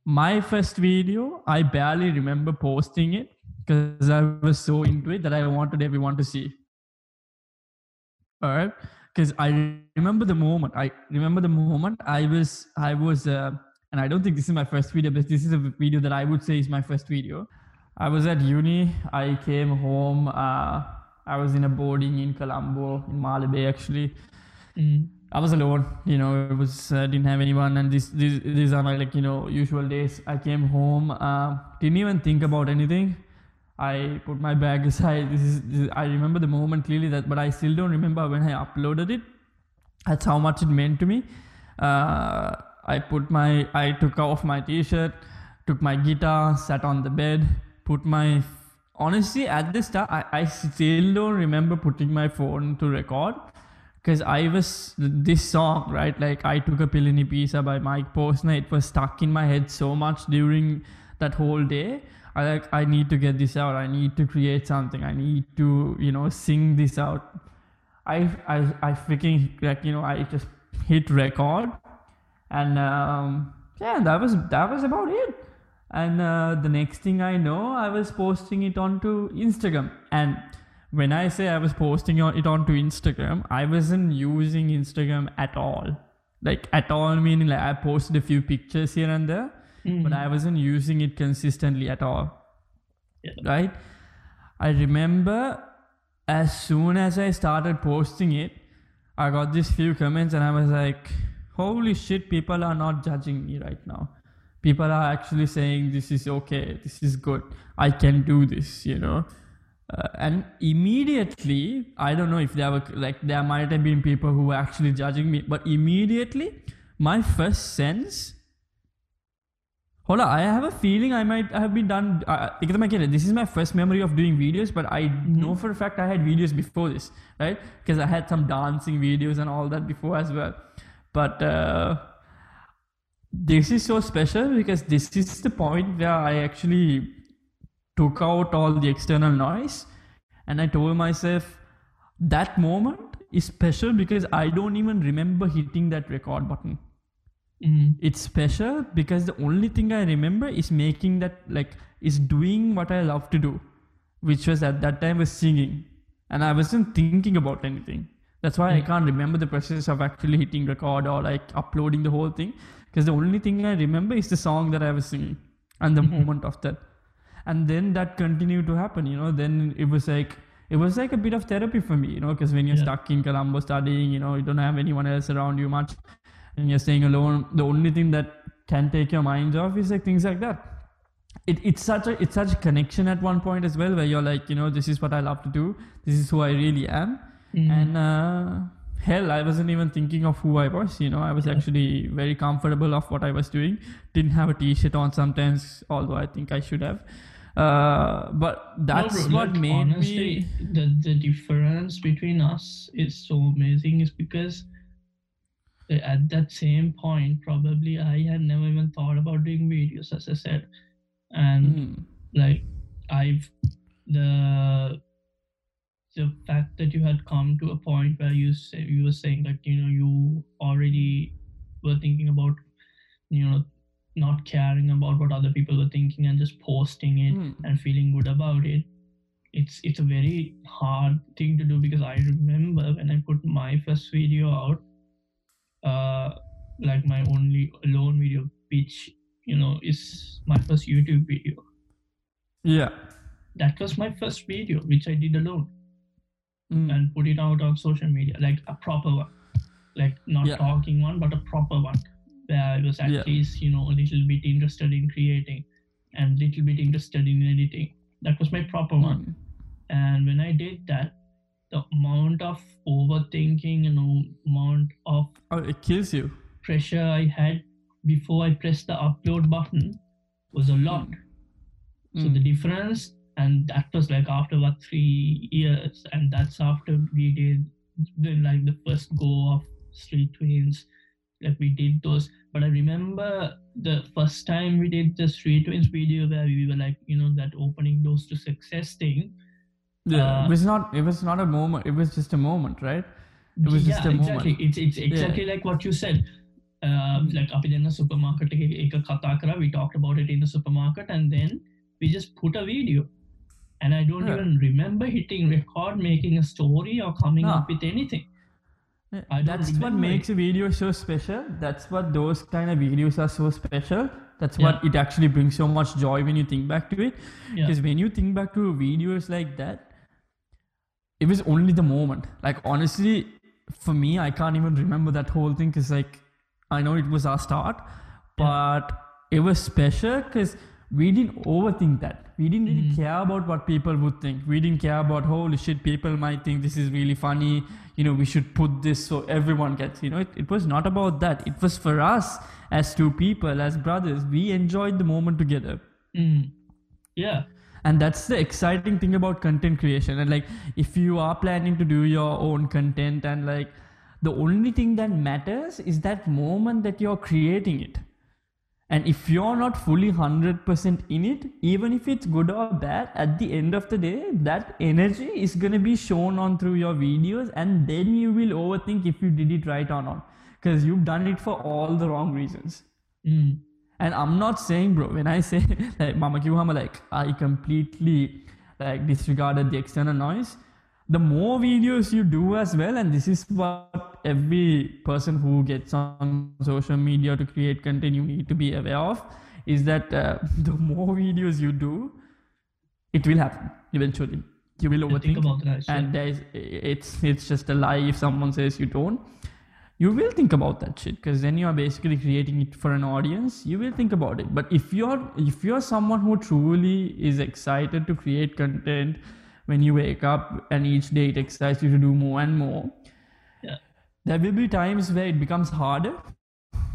My first video i barely remember posting it because i was so into it that i wanted everyone to see. All right because i remember the moment i remember the moment i was i was uh, and i don't think this is my first video but this is a video that i would say is my first video. I was at uni i came home uh, i was in a boarding in colombo in Malabe actually. Mm, I was alone, you know, it was uh, didn't have anyone, and these these these are my like you know usual days. I came home, uh, didn't even think about anything. I put my bag aside. This is, this I remember the moment clearly that, but I still don't remember when I uploaded it. That's how much it meant to me. Uh, I put my I took off my t-shirt, took my guitar, sat on the bed, put my honestly at this time I, I still don't remember putting my phone to record because I was this song right like I took a pill in Ibiza by Mike Posner it was stuck in my head so much during that whole day. I like I need to get this out. I need to create something. I need to you know sing this out I I I freaking like you know I just hit record. And um, yeah that was that was about it. And uh, the next thing I know I was posting it onto Instagram. And when I say I was posting on- it onto Instagram, I wasn't using Instagram at all. Like at all meaning like I posted a few pictures here and there, mm, but I wasn't using it consistently at all. Yeah. Right? I remember as soon as I started posting it, I got these few comments and I was like, holy shit, people are not judging me right now. People are actually saying this is okay, this is good, I can do this, you know. Uh, and immediately, I don't know if there were like there might have been people who were actually judging me, but immediately, my first sense Hold on, I have a feeling I might have been done. Uh, because my kid, this is my first memory of doing videos, but I know for a fact I had videos before this, right? Because I had some dancing videos and all that before as well. But uh, this is so special because this is the point where I actually took out all the external noise and I told myself that moment is special because I don't even remember hitting that record button mm, it's special because the only thing I remember is making that like is doing what I love to do, which was at that time was singing, and I wasn't thinking about anything. That's why I can't remember the process of actually hitting record or like uploading the whole thing. Because the only thing I remember is the song that I was singing and the Mhm. moment of that. And then that continued to happen, you know. Then it was like it was like a bit of therapy for me, you know, because when you're Yeah. stuck in Colombo studying, you know, you don't have anyone else around you much, and you're staying alone. The only thing that can take your mind off is like things like that. It, it's such a it's such a connection at one point as well, where you're like, you know, this is what I love to do. This is who I really am Mm. and uh, hell i wasn't even thinking of who i was you know i was Yeah. actually very comfortable of what i was doing didn't have a t-shirt on sometimes although i think i should have uh, but No, that's bro, what made honestly, me the the difference between us is so amazing is because uh, at that same point probably i had never even thought about doing videos as i said. And Mm, like i've the the fact that you had come to a point where you say you were saying that you know you already were thinking about you know not caring about what other people were thinking and just posting it mm, and feeling good about it. It's it's a very hard thing to do because i remember when i put my first video out uh like my only alone video which you know is my first youtube video. Yeah. That was my first video which i did alone. Mm, and put it out on social media like a proper one. Like not Yeah. talking one but a proper one where i was at Yeah. least you know a little bit interested in creating and a little bit interested in editing. That was my proper one. Mm, and when i did that the amount of overthinking you know amount of oh it kills you. pressure i had before i pressed the upload button was a lot. So Mm, the difference and that was like after about three years and that's after we did the, like the first go of Sri Twins that we did those. But I remember the first time we did the Sri Twins video where we were like, you know, that opening doors to success thing. Yeah, uh, it was not. It was not a moment. It was just a moment, right? It was yeah, just a exactly. moment. It's it's exactly yeah. like what you said. Um, like up in the supermarket, we talked about it in the supermarket and then we just put a video and I don't yeah. even remember hitting record making a story or coming no. up with anything that's what makes a video so special. That's what those kind of videos are so special. That's Yeah. what it actually brings so much joy when you think back to it. yeah Because when you think back to videos like that, it was only the moment. Like honestly, for me, I can't even remember that whole thing because like I know it was our start, but it was special because we didn't overthink that. We didn't really Mhm. care about what people would think. We didn't care about holy shit, people might think this is really funny. You know, we should put this so everyone gets. You know, it, it was not about that. It was for us as two people, as brothers. We enjoyed the moment together Mm. yeah and that's the exciting thing about content creation and like if you are planning to do your own content and like the only thing that matters is that moment that you're creating it and if you're not fully 100% in it even if it's good or bad at the end of the day that energy is going to be shown on through your videos and then you will overthink if you did it right or not because you've done it for all the wrong reasons mm. and I'm not saying, bro, when I say like Mama Kiwama, like I completely like disregarded the external noise. The more videos you do as well, and this is what every person who gets on social media to create content you need to be aware of, is that uh, the more videos you do, it will happen eventually. You will overthink, about that yeah. and there's it's it's just a lie if someone says you don't you will think about that shit because then you are basically creating it for an audience you will think about it but if you're if you're someone who truly is excited to create content when you wake up and each day it excites you to do more and more. Yeah. there will be times where it becomes harder.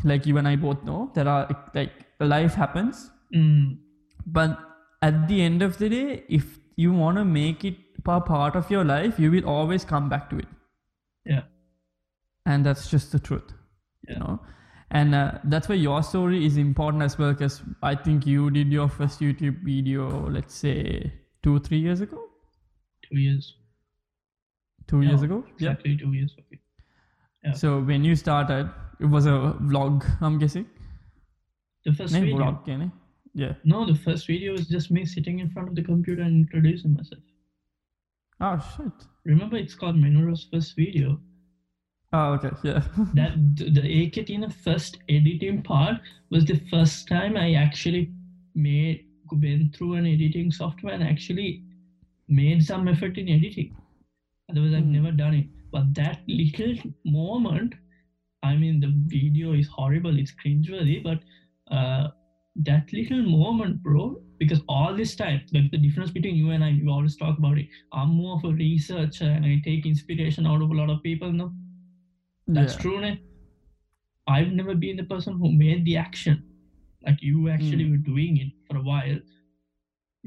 Like you and i both know there are like life happens. Mm. but at the end of the day if you want to make it a part of your life you will always come back to it. Yeah. And that's just the truth you know? And uh, that's why your story is important as well because i think you did your first youtube video let's say two three years ago two years. Two years Yeah, ago? Exactly two years ago yeah. So when you started it was a vlog i'm guessing? The first video. vlog yeah no the first video was just me sitting in front of the computer and introducing myself. Oh shit. Remember it's called Menura's first video. Oh, okay, yeah. that th- the AKTN first editing part was the first time I actually made went through an editing software and actually made some effort in editing. Otherwise, I've Hmm. never done it. But that little moment, I mean, the video is horrible, it's cringeworthy, but uh, that little moment, bro, because all this time, like the difference between you and I, we always talk about it. I'm more of a researcher and I take inspiration out of a lot of people. No, that's yeah. true, ne? I've never been the person who made the action. Like you actually Mm. were doing it for a while,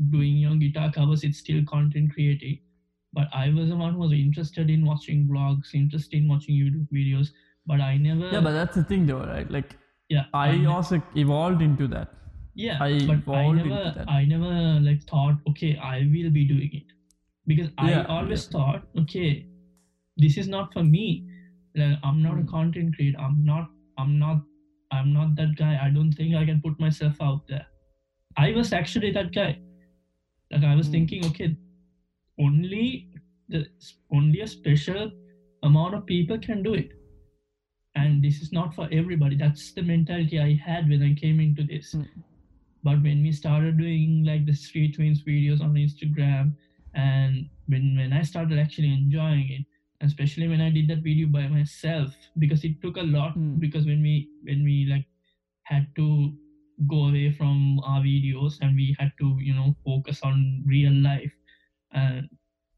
doing your guitar covers, it's still content creating. But I was the one who was interested in watching vlogs, interested in watching YouTube videos. But I never, Yeah, but that's the thing, though, right? Like, yeah, I ne- also evolved into that. yeah, I but I evolved into never, that. I never like thought, okay, I will be doing it, because Yeah, I always thought, okay, this is not for me. Like, I'm not a Mm. content creator. I'm not. I'm not. I'm not that guy. I don't think I can put myself out there. I was actually that guy. Like I was Mm. thinking, okay, only the only a special amount of people can do it, and this is not for everybody. That's the mentality I had when I came into this. Mm. But when we started doing like the Sri Twins videos on Instagram, and when when I started actually enjoying it, especially when I did that video by myself, because it took a lot. Mm. Because when we when we like had to go away from our videos and we had to you know focus on real life. And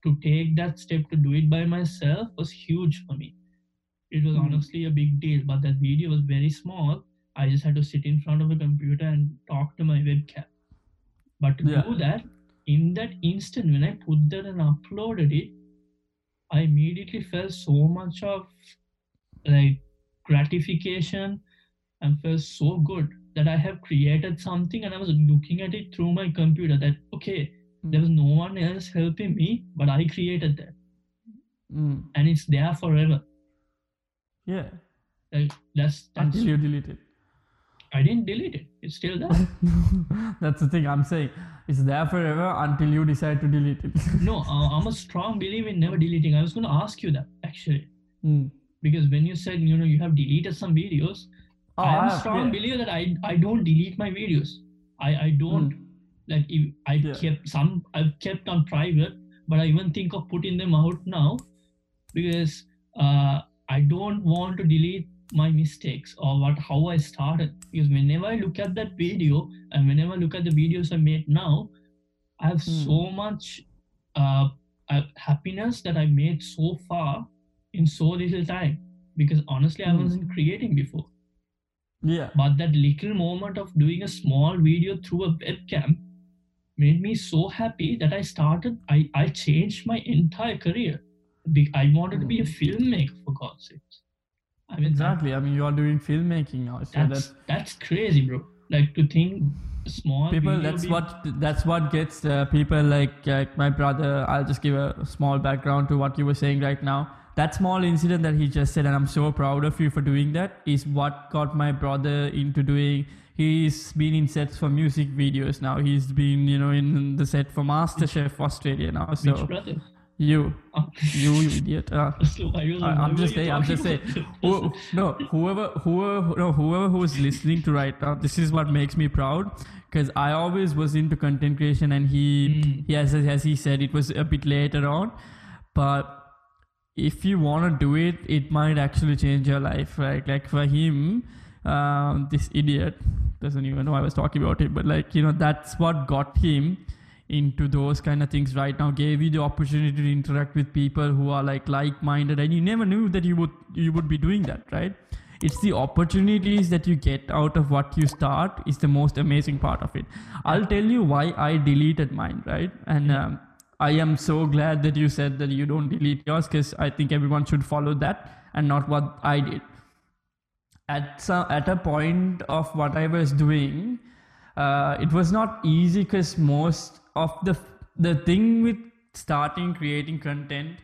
to take that step to do it by myself was huge for me. It was Mm. honestly a big deal but that video was very small. I just had to sit in front of a computer and talk to my webcam. But to Yeah. do that in that instant when i put that and uploaded it i immediately felt so much of like gratification and felt so good that I have created something and I was looking at it through my computer that okay, there was no one else helping me, but I created that Mm. and it's there forever. Yeah. Like that's that's Until you delete it. I didn't delete it. It's still there. That's the thing I'm saying. It's there forever until you decide to delete it. no, uh, I'm a strong believer in never deleting. I was going to ask you that actually Mm. because when you said you know you have deleted some videos, I'm I- a strong believer that I I don't delete my videos. I I don't Mm. like if I Yeah. kept some I've kept on private, but I even think of putting them out now because uh, I don't want to delete my mistakes or what how I started. Because whenever I look at that video and whenever I look at the videos I made now, I have Hmm. so much uh, uh, happiness that I made so far in so little time. Because honestly, I Hmm. wasn't creating before. Yeah. But that little moment of doing a small video through a webcam made me so happy that I started, I, I changed my entire career. I wanted to be a filmmaker for God's sakes. I mean, that- Exactly. I mean, you are doing filmmaking now, so that's, that's that's crazy, bro. Like to think small people. That's be- what that's what gets uh, people like like my brother. I'll just give a small background to what you were saying right now. That small incident that he just said, and I'm so proud of you for doing that, is what got my brother into doing. He's been in sets for music videos now. He's been, you know, in the set for MasterChef Australia now. Which So brother? you, Oh, you, you idiot. Uh, so I was I, like, I'm just saying. I'm just saying. Who, no, whoever, whoever, no, whoever who is listening to right now, this is what makes me proud. Because I always was into content creation, and he, Mm. he as as he said, it was a bit later on, but if you want to do it, it might actually change your life, right? Like for him, um, this idiot doesn't even know I was talking about it, but like you know, that's what got him into those kind of things right now gave you the opportunity to interact with people who are like like-minded and you never knew that you would you would be doing that right? It's the opportunities that you get out of what you start is the most amazing part of it. I'll tell you why i deleted mine right? And um, i am so glad that you said that you don't delete yours because i think everyone should follow that and not what i did at some at a point of what I was doing, uh, it was not easy because most of the the thing with starting creating content,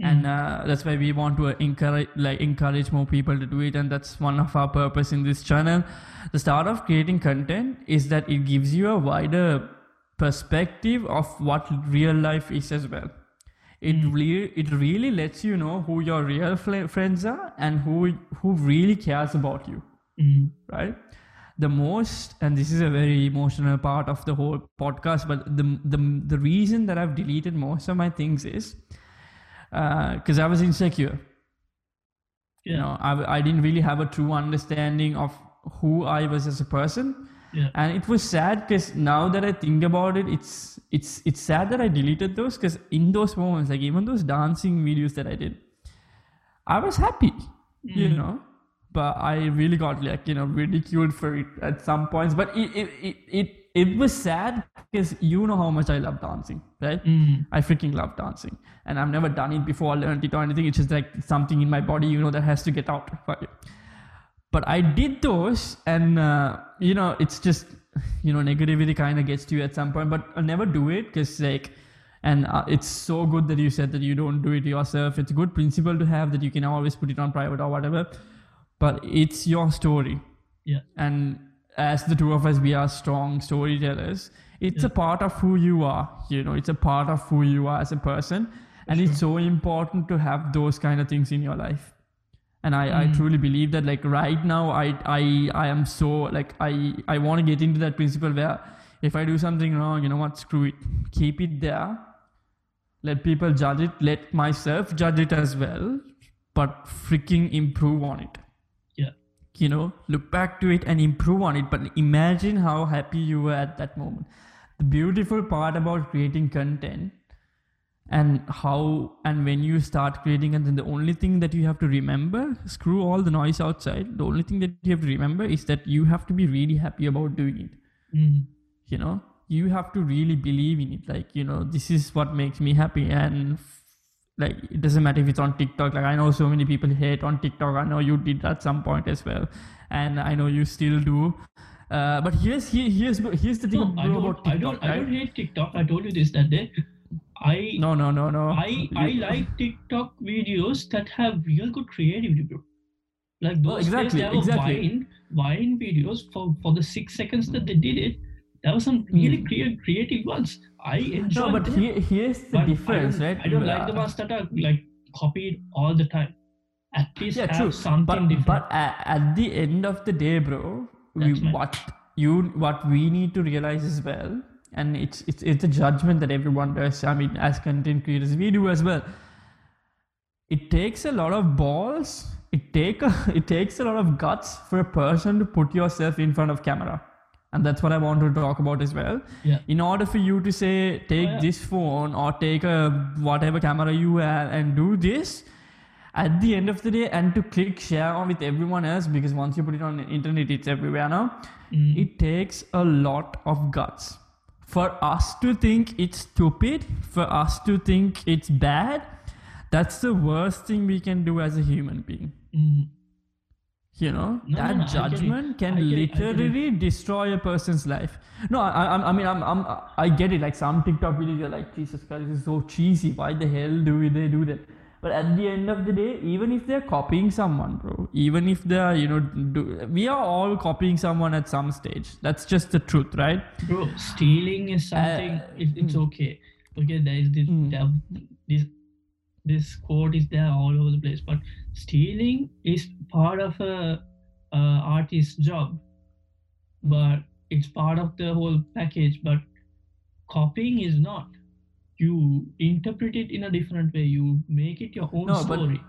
and uh, that's why we want to encourage like encourage more people to do it, and that's one of our purpose in this channel. The start of creating content is that it gives you a wider perspective of what real life is as well. It really it really lets you know who your real friends are and who who really cares about you. Mm. right? The most and this is a very emotional part of the whole podcast but the the, the reason that i've deleted most of my things is because i was insecure. You know I, I didn't really have a true understanding of who i was as a person Yeah. and it was sad because now that i think about it it's it's it's sad that i deleted those because in those moments like even those dancing videos that i did i was happy you Mm. know but i really got like you know ridiculed for it at some points but it it it, it, it was sad because you know how much i love dancing right Mm. I freaking love dancing, and I've never done it before, learned it or anything. It's just like something in my body, you know, that has to get out. But, I did those, and uh, you know, it's just you know, negativity kind of gets to you at some point. But I'll never do it because like, and uh, it's so good that you said that you don't do it yourself. It's a good principle to have that you can always put it on private or whatever. But it's your story, Yeah. and as the two of us, we are strong storytellers. It's Yeah. a part of who you are, you know, it's a part of who you are as a person. And it's so important to have those kind of things in your life. And I, I Mm. truly believe that like right now I I I am so like I I want to get into that principle where if I do something wrong, you know what, screw it. Keep it there. Let people judge it. Let myself judge it as well. But freaking improve on it Yeah. you know look back to it and improve on it but imagine how happy you were at that moment the beautiful part about creating content and how and when you start creating and then the only thing that you have to remember screw all the noise outside the only thing that you have to remember is that you have to be really happy about doing it Mm. you know you have to really believe in it like you know this is what makes me happy and f- like it doesn't matter if it's on tiktok like i know so many people hate on tiktok i know you did at some point as well and i know you still do uh, but here's here, here's here's the thing No, I don't. about I TikTok, don't. I don't hate TikTok. I told you this that day. I no no no no I I like TikTok videos that have real good creativity, bro. Like Oh, those days exactly, there were exactly. Vine Vine videos for for the six seconds that they did it. There were some really Hmm. creative creative ones. I enjoyed. no but them, here, here's the but difference I right I don't like the ones that are like copied all the time. At least yeah have true something but, different. but at, at the end of the day bro That's my- what you what we need to realize as well and it's it's it's a judgment that everyone does i mean as content creators we do as well it takes a lot of balls it take a, it takes a lot of guts for a person to put yourself in front of camera and that's what i want to talk about as well Yeah. in order for you to say take yeah. this phone or take a whatever camera you have and do this at the end of the day and to click share on with everyone else because once you put it on the internet it's everywhere now Mm. it takes a lot of guts for us to think it's stupid for us to think it's bad that's the worst thing we can do as a human being Mm. you know No, no, that no, it. judgment can I get it, I get it. literally destroy a person's life no I, I, I mean I'm, I'm i get it like some tiktok videos are like jesus christ this is so cheesy why the hell do they do that but at the end of the day even if they're copying someone bro even if they're you know do, we are all copying someone at some stage that's just the truth right Bro, stealing is something. Uh, it, it's okay. Okay, there is this, Mm. there, this this quote is there all over the place, but stealing is part of a, a artist's job, but it's part of the whole package. But copying is not. You interpret it in a different way. You make it your own No, story.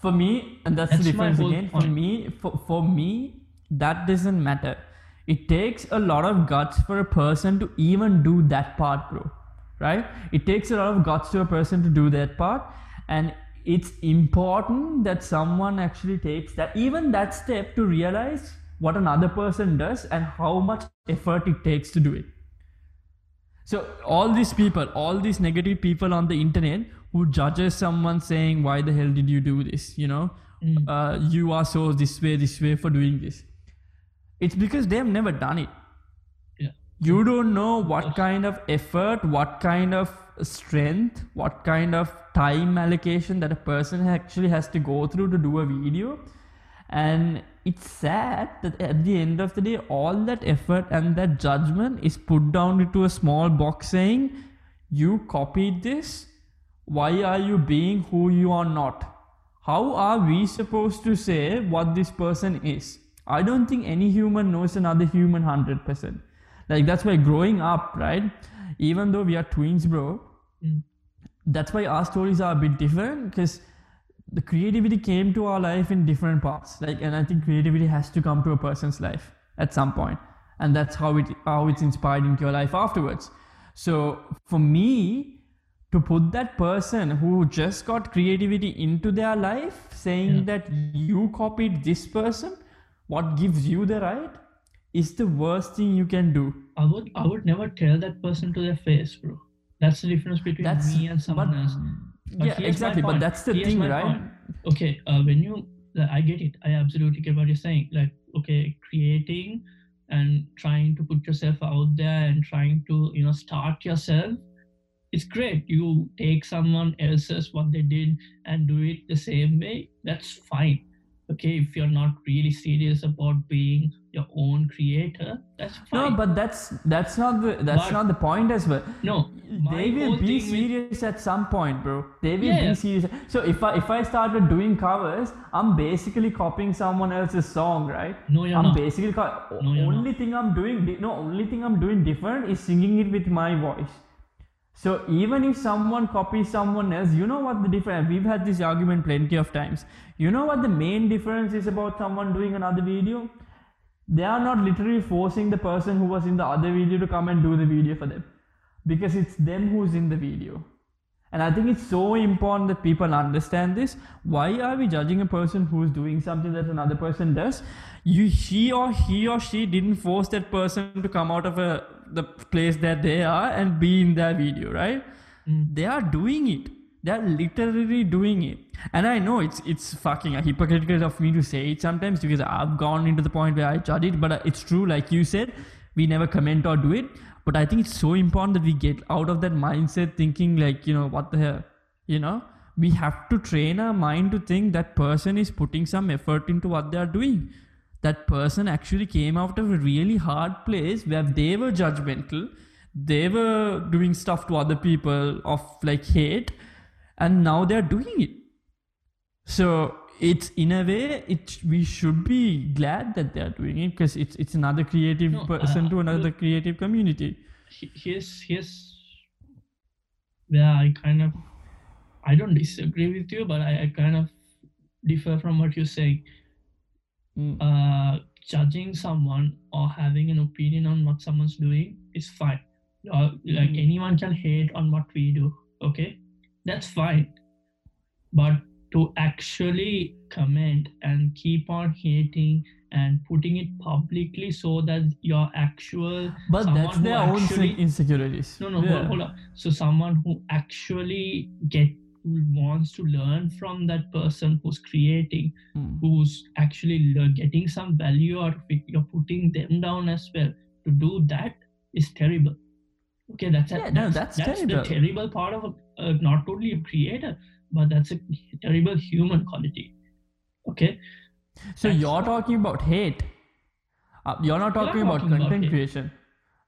for me and that's, That's the difference again for me for, for me that doesn't matter it takes a lot of guts for a person to even do that part bro right it takes a lot of guts to a person to do that part and it's important that someone actually takes that even that step to realize what another person does and how much effort it takes to do it so all these people, all these negative people on the internet who judges someone saying, "Why the hell did you do this?" You know, Mm. uh, you are so this way, this way for doing this. It's because they have never done it. Yeah. You don't know what kind of effort, what kind of strength, what kind of time allocation that a person actually has to go through to do a video. And it's sad that at the end of the day, all that effort and that judgment is put down into a small box saying, You copied this. why are you being who you are not? How are we supposed to say what this person is? I don't think any human knows another human 100%. Like, that's why growing up, right? Even though we are twins, bro, Mm. that's why our stories are a bit different because the creativity came to our life in different parts like and i think creativity has to come to a person's life at some point and that's how it how it's inspired into your life afterwards so for me to put that person who just got creativity into their life saying Yeah. that you copied this person what gives you the right is the worst thing you can do I would I would never tell that person to their face, bro. That's the difference between that's me and someone but- else. But yeah exactly but that's the Here's thing right point. Okay, uh, when you, like, I get it. I absolutely get what you're saying. Like, okay, creating and trying to put yourself out there and trying to, you know, start yourself. It's great. You take someone else's what they did and do it the same way. That's fine. Okay, if you're not really serious about being your own creator, that's no but that's that's not the that's But- not the point as well. No, they will be serious at some point bro. They will Yeah. be serious. So if i if i started doing covers i'm basically copying someone else's song right? No, you're i'm not. basically co- No, you're only thing i'm doing di- no only thing i'm doing different is singing it with my voice. So even if someone copies someone else you know what the difference we've had this argument plenty of times. You know what the main difference is about someone doing another video they are not literally forcing the person who was in the other video to come and do the video for them. Because it's them who's in the video. And i think it's so important that people understand this. Why are we judging a person who's doing something that another person does? You he or he or she didn't force that person to come out of a the place that they are and be in their video right? Mm. they are doing it they're literally doing it. And i know it's it's fucking hypocritical of me to say it sometimes because i've gone into the point where i judge it but uh, it's true like you said we never comment or do it. But i think it's so important that we get out of that mindset thinking like you know what the hell you know? We have to train our mind to think that person is putting some effort into what they are doing. That person actually came out of a really hard place where they were judgmental. They were doing stuff to other people of like hate and now they're doing it so it's in a way it we should be glad that they're doing it because it's it's another creative No, person uh, to another look- creative community here's here's where I kind of I don't disagree with you, but I, I kind of differ from what you're saying. Mm. Uh, judging someone or having an opinion on what someone's doing is fine. Uh, like Mm. anyone can hate on what we do, okay? That's fine. But to actually comment and keep on hating and putting it publicly so that your actual but that's their own actually- insecurities no, no, Yeah. hold, hold up. So someone who actually get wants to learn from that person who's creating, Mm. who's actually getting some value out of it, you're putting them down as well. To do that is terrible. Okay, that's a, Yeah, no, that's, that's the terrible. terrible part of a, uh, not only a creator, but that's a terrible human quality. Okay, so That's- you're talking about hate uh, you're not talking about talking content hate. creation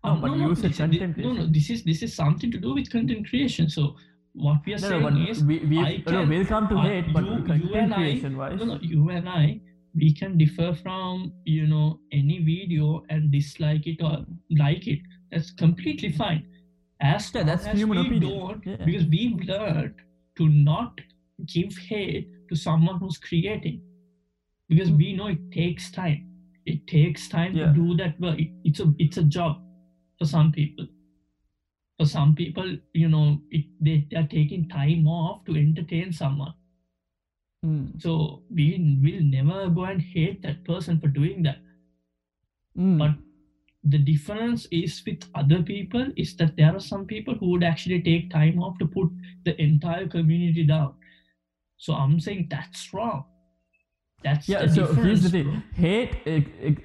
no Um, but you said this is- content no, no, this is this is something to do with content creation. So what we are no, saying no, is we, we, I no, can- we'll come to uh, hate but you- you content and I- creation wise no, no, you and I, we can differ from you know any video and dislike it or like it. That's completely fine. As Yeah, that's as human we opinion. don't, Yeah. because we've learned to not give hate to someone who's creating, because we know it takes time. It takes time Yeah. to do that work. It, it's a it's a job for some people. For some people, you know, it, they are taking time off to entertain someone. Mm. So we will never go and hate that person for doing that. Mm. But the difference is with other people is that there are some people who would actually take time off to put the entire community down. So I'm saying that's wrong. That's yeah the so difference. here's the thing bro. hate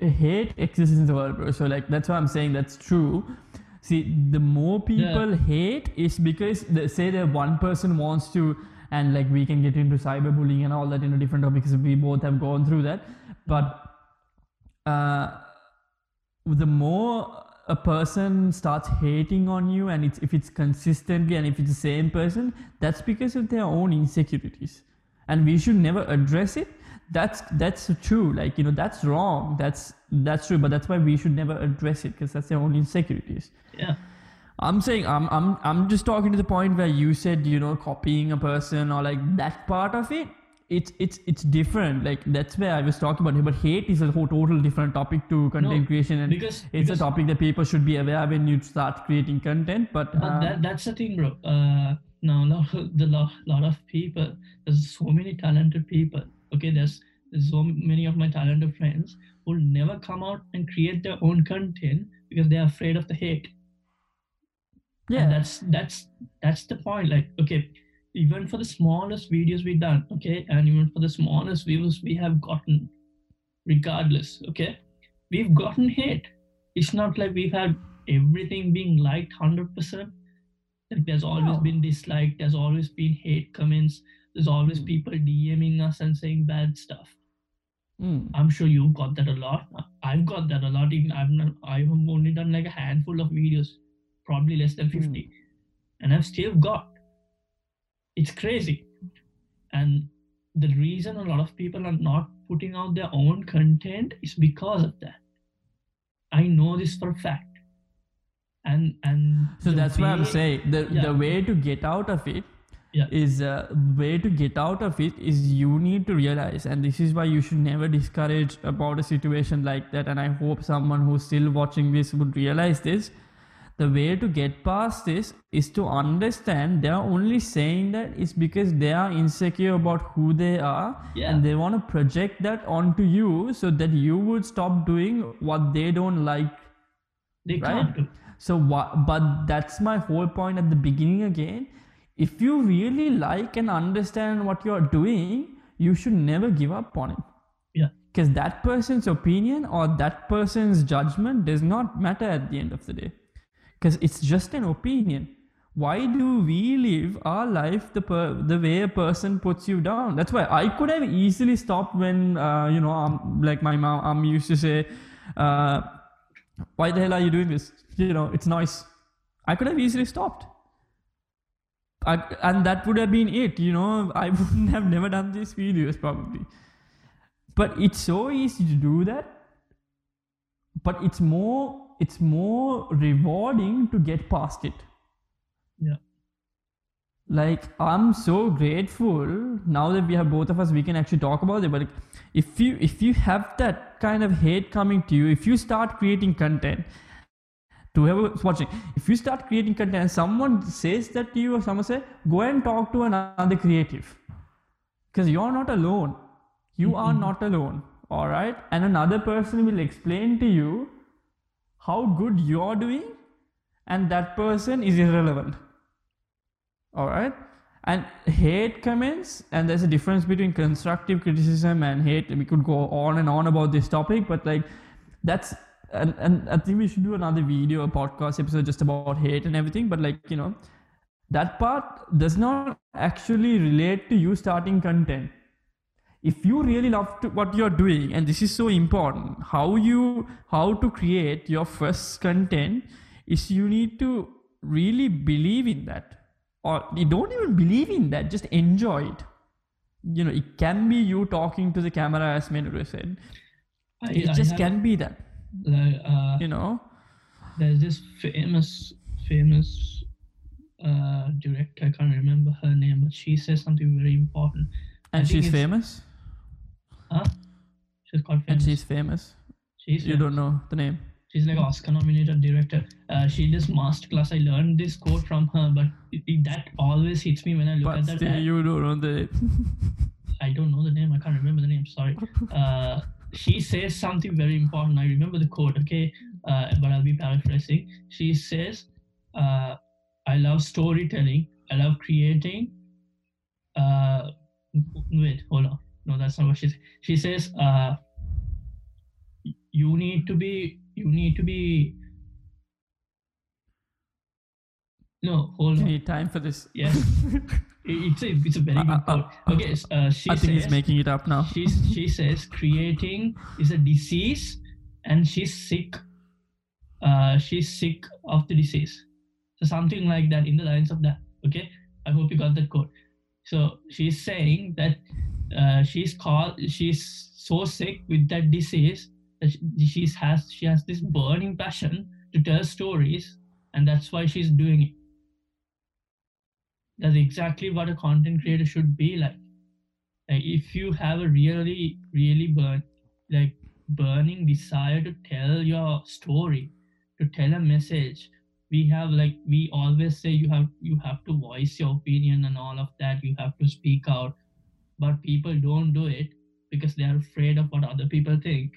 hate exists in the world bro so like that's why i'm saying that's true see the more people hate is because the, say that one person wants to and like we can get into cyberbullying and all that in a different topic because we both have gone through that but uh the more a person starts hating on you and it's if it's consistently and if it's the same person that's because of their own insecurities. And we should never address it. That's that's true. Like you know that's wrong. That's that's true. But that's why we should never address it because that's their own insecurities. Yeah. I'm saying i'm i'm i'm just talking to the point where you said you know copying a person or like that part of it it's it's it's different like that's where i was talking about but hate is a whole total different topic to content No, creation and because- it's because- a topic that people should be aware when you start creating content but, But um, that, that's the thing, bro. Uh, now, lot of, the lot, lot of people, there's so many talented people. Okay, there's, so many of my talented friends who never come out and create their own content because they're afraid of the hate. yeah And that's that's that's the point. Like, okay, even for the smallest videos we done, okay, and even for the smallest views we have gotten, regardless, okay, we've gotten hate. It's not like we've had everything being liked hundred percent. Like there's always No. been dislike, there's always been hate comments, there's always Mm. people DMing us and saying bad stuff. Mm. I'm sure you've got that a lot. I've got that a lot. Even I've not, I've only done like a handful of videos, probably less than 50, and I've still got. It's crazy, and the reason a lot of people are not putting out their own content is because of that. I know this for a fact, and and so that's why i'm saying the yeah. the way to get out of it Yeah. is uh, way to get out of it is you need to realize and this is why you should never discourage about a situation like that and i hope someone who's still watching this would realize this the way to get past this is to understand they're only saying that is because they are insecure about who they are Yeah. and they want to project that onto you so that you would stop doing what they don't like they right? can't do. so what? But that's my whole point at the beginning again. If you really like and understand what you're doing, you should never give up on it. Yeah. Because that person's opinion or that person's judgment does not matter at the end of the day. Because it's just an opinion. Why do we live our life the per- the way a person puts you down? That's why I could have easily stopped when uh, you know, um, like my mom um, used to say, uh, "Why the hell are you doing this? You know, it's noise." I could have easily stopped. I, and that would have been it. You know, I wouldn't have never done these videos probably. But it's so easy to do that. But it's more it's more rewarding to get past it. Yeah. Like I'm so grateful now that we have both of us we can actually talk about it. But if you if you have that kind of hate coming to you, if you start creating content to whoever's watching, if you start creating content and someone says that to you or someone say, go and talk to another creative. Because you're not alone. You are mm-hmm. not alone. All right. And another person will explain to you how good you're doing, and that person is irrelevant. All right. And hate comments, and there's a difference between constructive criticism and hate. We could go on and on about this topic, but like that's and, and I think we should do another video, a podcast episode just about hate and everything. But like, you know, that part does not actually relate to you starting content. If you really love to, what you're doing, and this is so important, how you how to create your first content is you need to really believe in that, or you don't even believe in that, just enjoy it. You know, it can be you talking to the camera, as Menura said. I, It I just can be that. like, uh, You know. there's this famous famous uh director i can't remember her name but she says something very important And she's famous. Huh she's called And famous she's famous. she's You don't know the name. she's like oscar nominated director uh, she does masterclass i learned this quote from her but it, it- that always hits me when i look But at that still, ad. you don't know the. I don't know the name. I can't remember the name. Sorry. Uh, she says something very important. I remember the quote. Okay, uh, but I'll be paraphrasing. She says, uh, "I love storytelling. I love creating." Uh, wait, hold on. No, that's not what she says. She says, uh, "You need to be. You need to be." No, hold you on. need time for this. Yes. It's a, it's a very Uh, good uh, quote. Okay, uh, she I think says, he's making it up now. she she says creating is a disease and she's sick uh, she's sick of the disease. So something like that in the lines of that. Okay, I hope you got that quote. So she's saying that uh, she's called she's so sick with that disease that she she's has she has this burning passion to tell stories, and that's why she's doing it. That's exactly what a content creator should be like. Like if you have a really really burn like burning desire to tell your story to tell a message we have like we always say you have you have to voice your opinion and all of that you have to speak out but people don't do it because they are afraid of what other people think.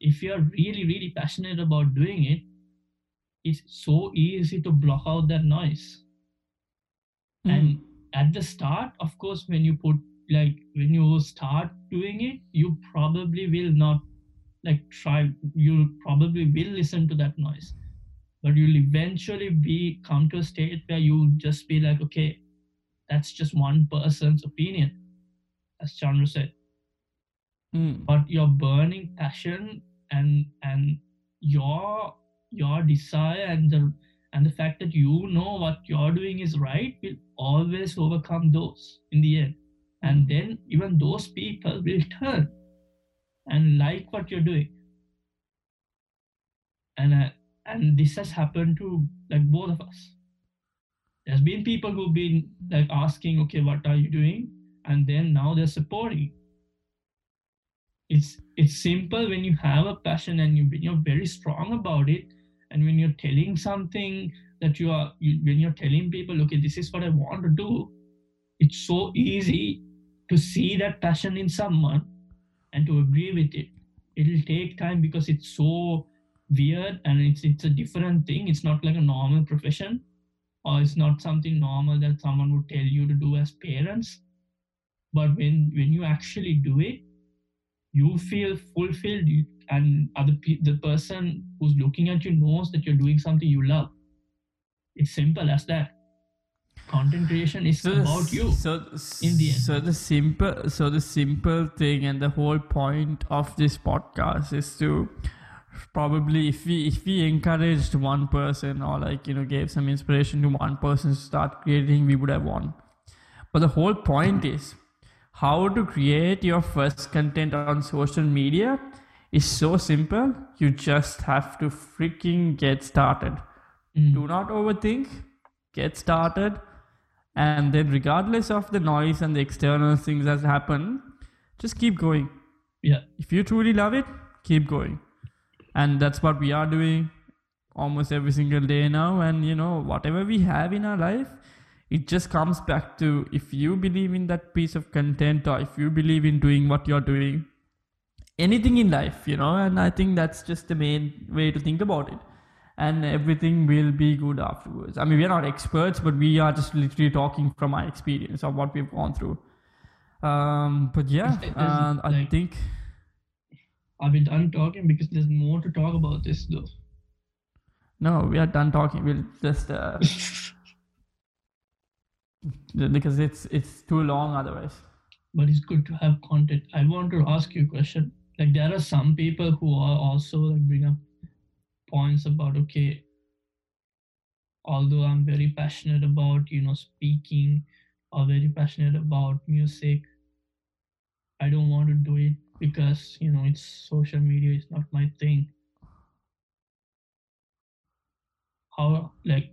If you're really really passionate about doing it it's so easy to block out that noise. Hmm. And at the start of course when you put like when you start doing it you probably will not like try you probably will listen to that noise. But you'll eventually be come to a state where you'll just be like okay that's just one person's opinion as Chanura said. Mm. but your burning passion and and your your desire and the and the fact that you know what you're doing is right will always overcome those in the end. And then even those people will turn and like what you're doing. And uh, and this has happened to like both of us. There's been people who've been like asking okay what are you doing and then now they're supporting it's it's simple when you have a passion and you you're very strong about it and when you're telling something that you are you, when you're telling people okay this is what i want to do it's so easy to see that passion in someone and to agree with it. It'll take time because it's so weird and it's it's a different thing. It's not like a normal profession or it's not something normal that someone would tell you to do as parents but when when you actually do it you feel fulfilled you, and other pe- the person who's looking at you knows that you're doing something you love it's simple as that content creation is the about s- you So, in the end. so the simple, so the simple thing, and the whole point of this podcast is to probably if we if we encouraged one person or like you know gave some inspiration to one person to start creating, we would have won. But the whole point is how to create your first content on social media is so simple. You just have to freaking get started. Mm. do not overthink. Get started. And then regardless of the noise and the external things that happen just keep going. Yeah. If you truly love it keep going. And that's what we are doing almost every single day now. And you know whatever we have in our life it just comes back to if you believe in that piece of content or if you believe in doing what you're doing anything in life you know and i think that's just the main way to think about it. And everything will be good afterwards. I mean we're not experts but we are just literally talking from our experience of what we've gone through. Um but yeah uh, i like- think are we done talking because there's more to talk about this though. No we are done talking. We'll just uh, because it's it's too long otherwise. But it's good to have content. I want to ask you a question. Like there are some people who are also like bring up points about okay although i'm very passionate about you know speaking or very passionate about music i don't want to do it because you know it's social media is not my thing. How like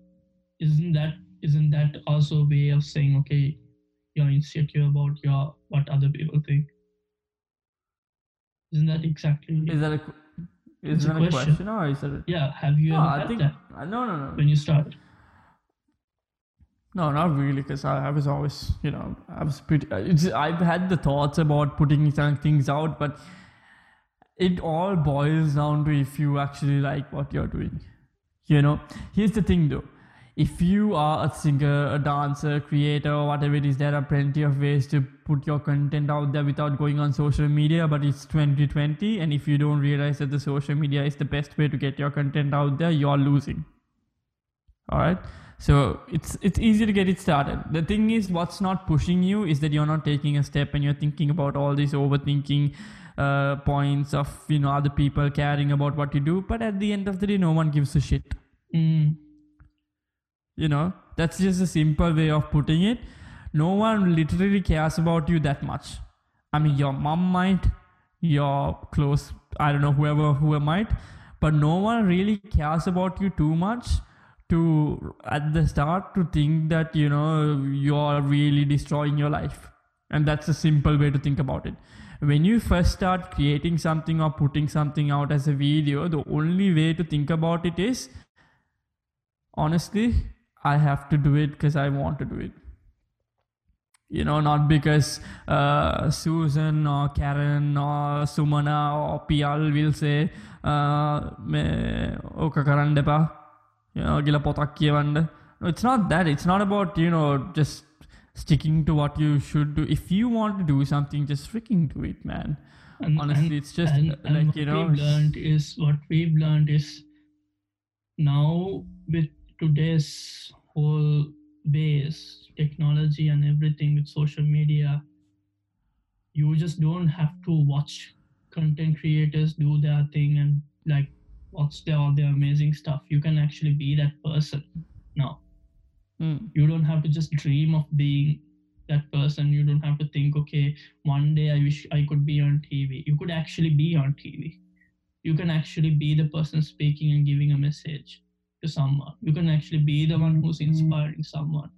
isn't that isn't that also a way of saying okay you're insecure about your what other people think isn't that exactly is that a is that a question. question or is that a, yeah have you no ever i think that no no no when you started No, not really, because I, I was always, you know, I was pretty. uh, It's, I've had the thoughts about putting things out, but it all boils down to if you actually like what you're doing. You know, here's the thing though. If you are a singer, a dancer, creator, whatever it is, there are plenty of ways to put your content out there without going on social media. But it's 2020, and if you don't realize that the social media is the best way to get your content out there, you're losing all right so it's it's easy to get it started the thing is what's not pushing you is that you're not taking a step and you're thinking about all these overthinking uh, points of you know other people caring about what you do but at the end of the day no one gives a shit Mm. You know that's just a simple way of putting it. No one literally cares about you that much. I mean your mom might your close i don't know whoever whoever might but no one really cares about you too much to at the start to think that you know you're really destroying your life. And that's a simple way to think about it. When you first start creating something or putting something out as a video the only way to think about it is honestly i have to do it because i want to do it you know not because uh, susan or karen or sumana or pial will say uh, මේ ඕක කරන්න එපා you know, ගිල පොතක් කියවන්න No, it's not that it's not about you know just sticking to what you should do if you want to do something just freaking do it man And, honestly and- it's just and, uh, and like what you know we've learned is what we've learned is now with today's whole base technology and everything with social media you just don't have to watch content creators do their thing and like watch their all their amazing stuff. You can actually be that person now. Mm. you don't have to just dream of being that person. You don't have to think okay one day i wish i could be on tv you could actually be on tv you can actually be the person speaking and giving a message to someone you can actually be the one who's inspiring someone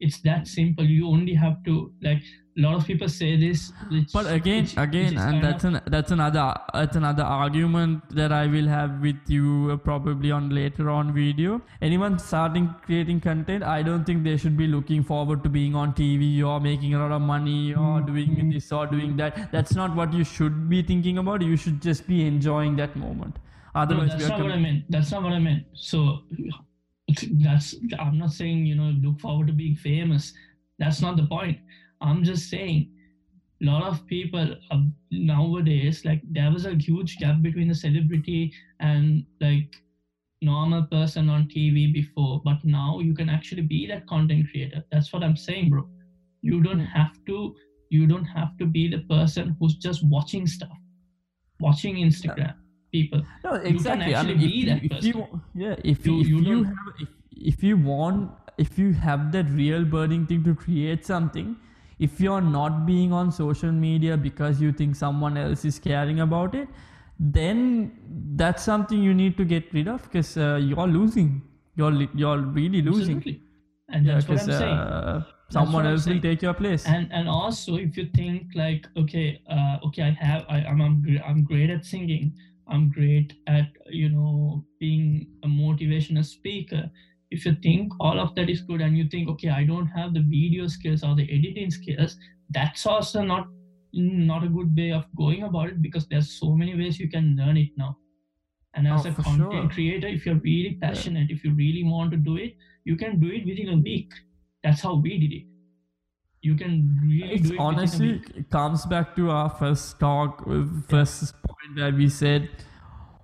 it's that simple you only have to like a lot of people say this which, But again, which- which again, is and that's of- an that's another that's another argument that I will have with you uh, probably on later on video. Anyone starting creating content, I don't think they should be looking forward to being on TV or making a lot of money or doing Mhm. this or doing that. That's not what you should be thinking about. You should just be enjoying that moment. No, Otherwise, that's we are not what I com- meant. That's not what I meant. So that's I'm not saying you know look forward to being famous. That's not the point. I'm just saying a lot of people uh, nowadays like there was a huge gap between the celebrity and like normal person on TV before, but now you can actually be that content creator. That's what I'm saying, bro. You don't Hmm. have to. You don't have to be the person who's just watching stuff, watching Instagram people. No, exactly. I mean, if, be you, that if you, yeah, if You- if you you, have, if, if you want, if you have that real burning thing to create something, if you're not being on social media because you think someone else is caring about it, then that's something you need to get rid of because uh, you're losing. You're li- you're really losing. Absolutely. And Yeah, that's what I'm because saying. uh, someone else will take your place. and and also if you think like okay uh, okay i have I, i'm I'm, I'm great at singing i'm great at you know being a motivational speaker. If you think all of that is good and you think okay i don't have the video skills or the editing skills that's also not not a good way of going about it because there's so many ways you can learn it now. And as Oh, a content sure. creator if you're really passionate if you really want to do it you can do it within a week. That's how we did it. You can really it's do it honestly it comes back to our first talk uh, first where we said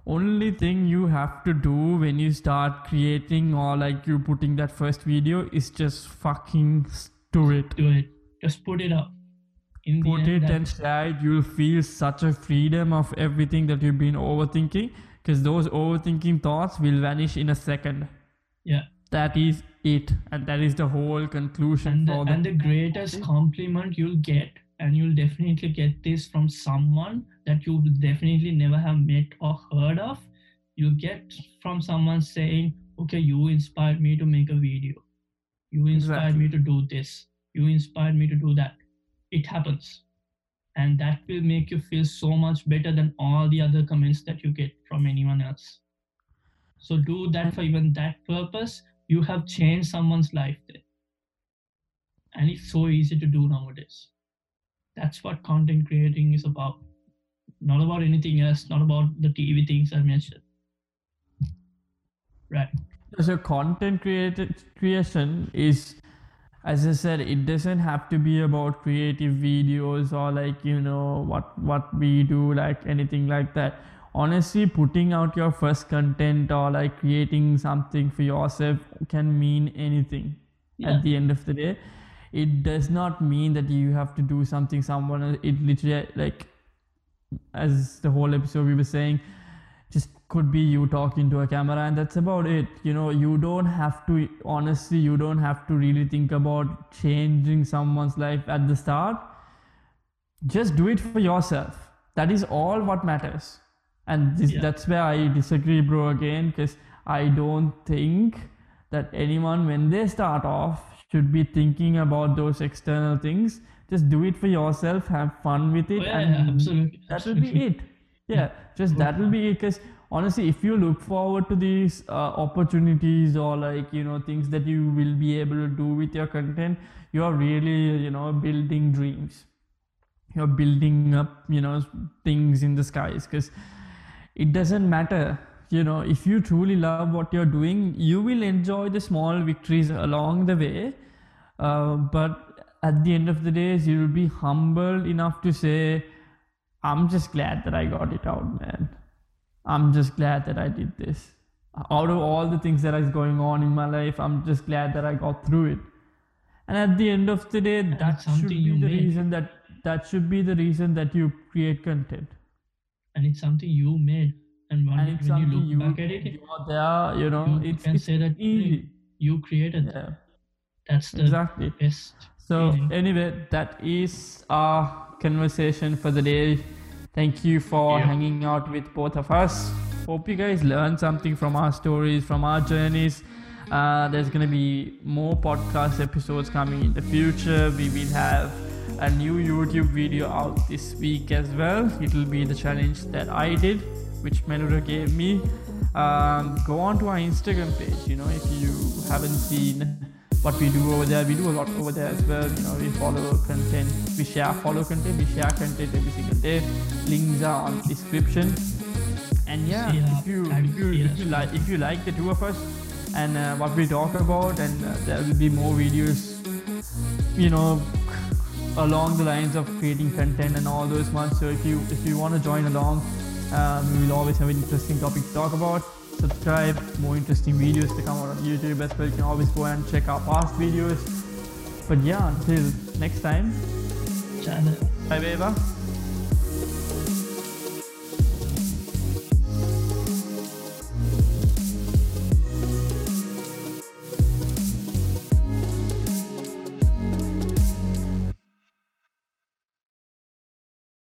only thing you have to do when you start creating or like you putting that first video is just fucking do it. Do it. Just put it up. In the put end, it and share it. You'll feel such a freedom of everything that you've been overthinking because those overthinking thoughts will vanish in a second. Yeah. That is it. And that is the whole conclusion and the and the greatest compliment you'll get and you'll definitely get this from someone that you definitely never have met or heard of. You get from someone saying okay you inspired me to make a video. You inspired me to do this. You inspired me to do that. It happens. And that will make you feel so much better than all the other comments that you get from anyone else. So do that for even that purpose. You have changed someone's life there and it's so easy to do nowadays that's what content creating is about. Not about anything else not about the tv things i mentioned. Right. So content created creation is as i said it doesn't have to be about creative videos or like you know what what we do like anything like that. Honestly putting out your first content or like creating something for yourself can mean anything yeah. at the end of the day it does not mean that you have to do something someone else it literally like as the whole episode we were saying just could be you talking to a camera and that's about it. You know you don't have to honestly you don't have to really think about changing someone's life at the start. Just do it for yourself. That is all what matters. And this, Yeah. that's where i disagree bro again because i don't think that anyone when they start off should be thinking about those external things. Just do it for yourself have fun with it Oh, yeah, and yeah, absolutely. that will be it. Yeah just that will be it because honestly if you look forward to these uh, opportunities or like you know things that you will be able to do with your content you are really you know building dreams. You're building up you know things in the skies because it doesn't matter you know if you truly love what you're doing you will enjoy the small victories along the way. Uh, but at the end of the day you will be humble enough to say i'm just glad that i got it out man. I'm just glad that i did this. Out of all the things that is going on in my life i'm just glad that i got through it. And at the end of the day that should be you the made. reason that that should be the reason that you create content. And it's something you made and when, and it's when you look you, back at it you are there you know you it's, can it's say that easy. you created that. that's the exactly. best so feeling. anyway that is our conversation for the day. Thank you for Yeah. hanging out with both of us. Hope you guys learned something from our stories from our journeys. Uh, there's going to be more podcast episodes coming in the future. We will have a new youtube video out this week as well. It'll be the challenge that i did which menura gave me um, go on to our instagram page you know if you haven't seen what we do over there. We do a lot over there as well. You know, we follow content, we share follow content, we share content every single day. Links are on description. And yeah, Yeah, if you if you, if you like if you like the two of us and uh, what we talk about, and uh, there will be more videos. You know, along the lines of creating content and all those ones. So if you if you want to join along, um, we will always have an interesting topic to talk about. Subscribe, more interesting videos to come out on YouTube as well. You can always go and check our past videos. But yeah, until next time, Channel. bye, Beba.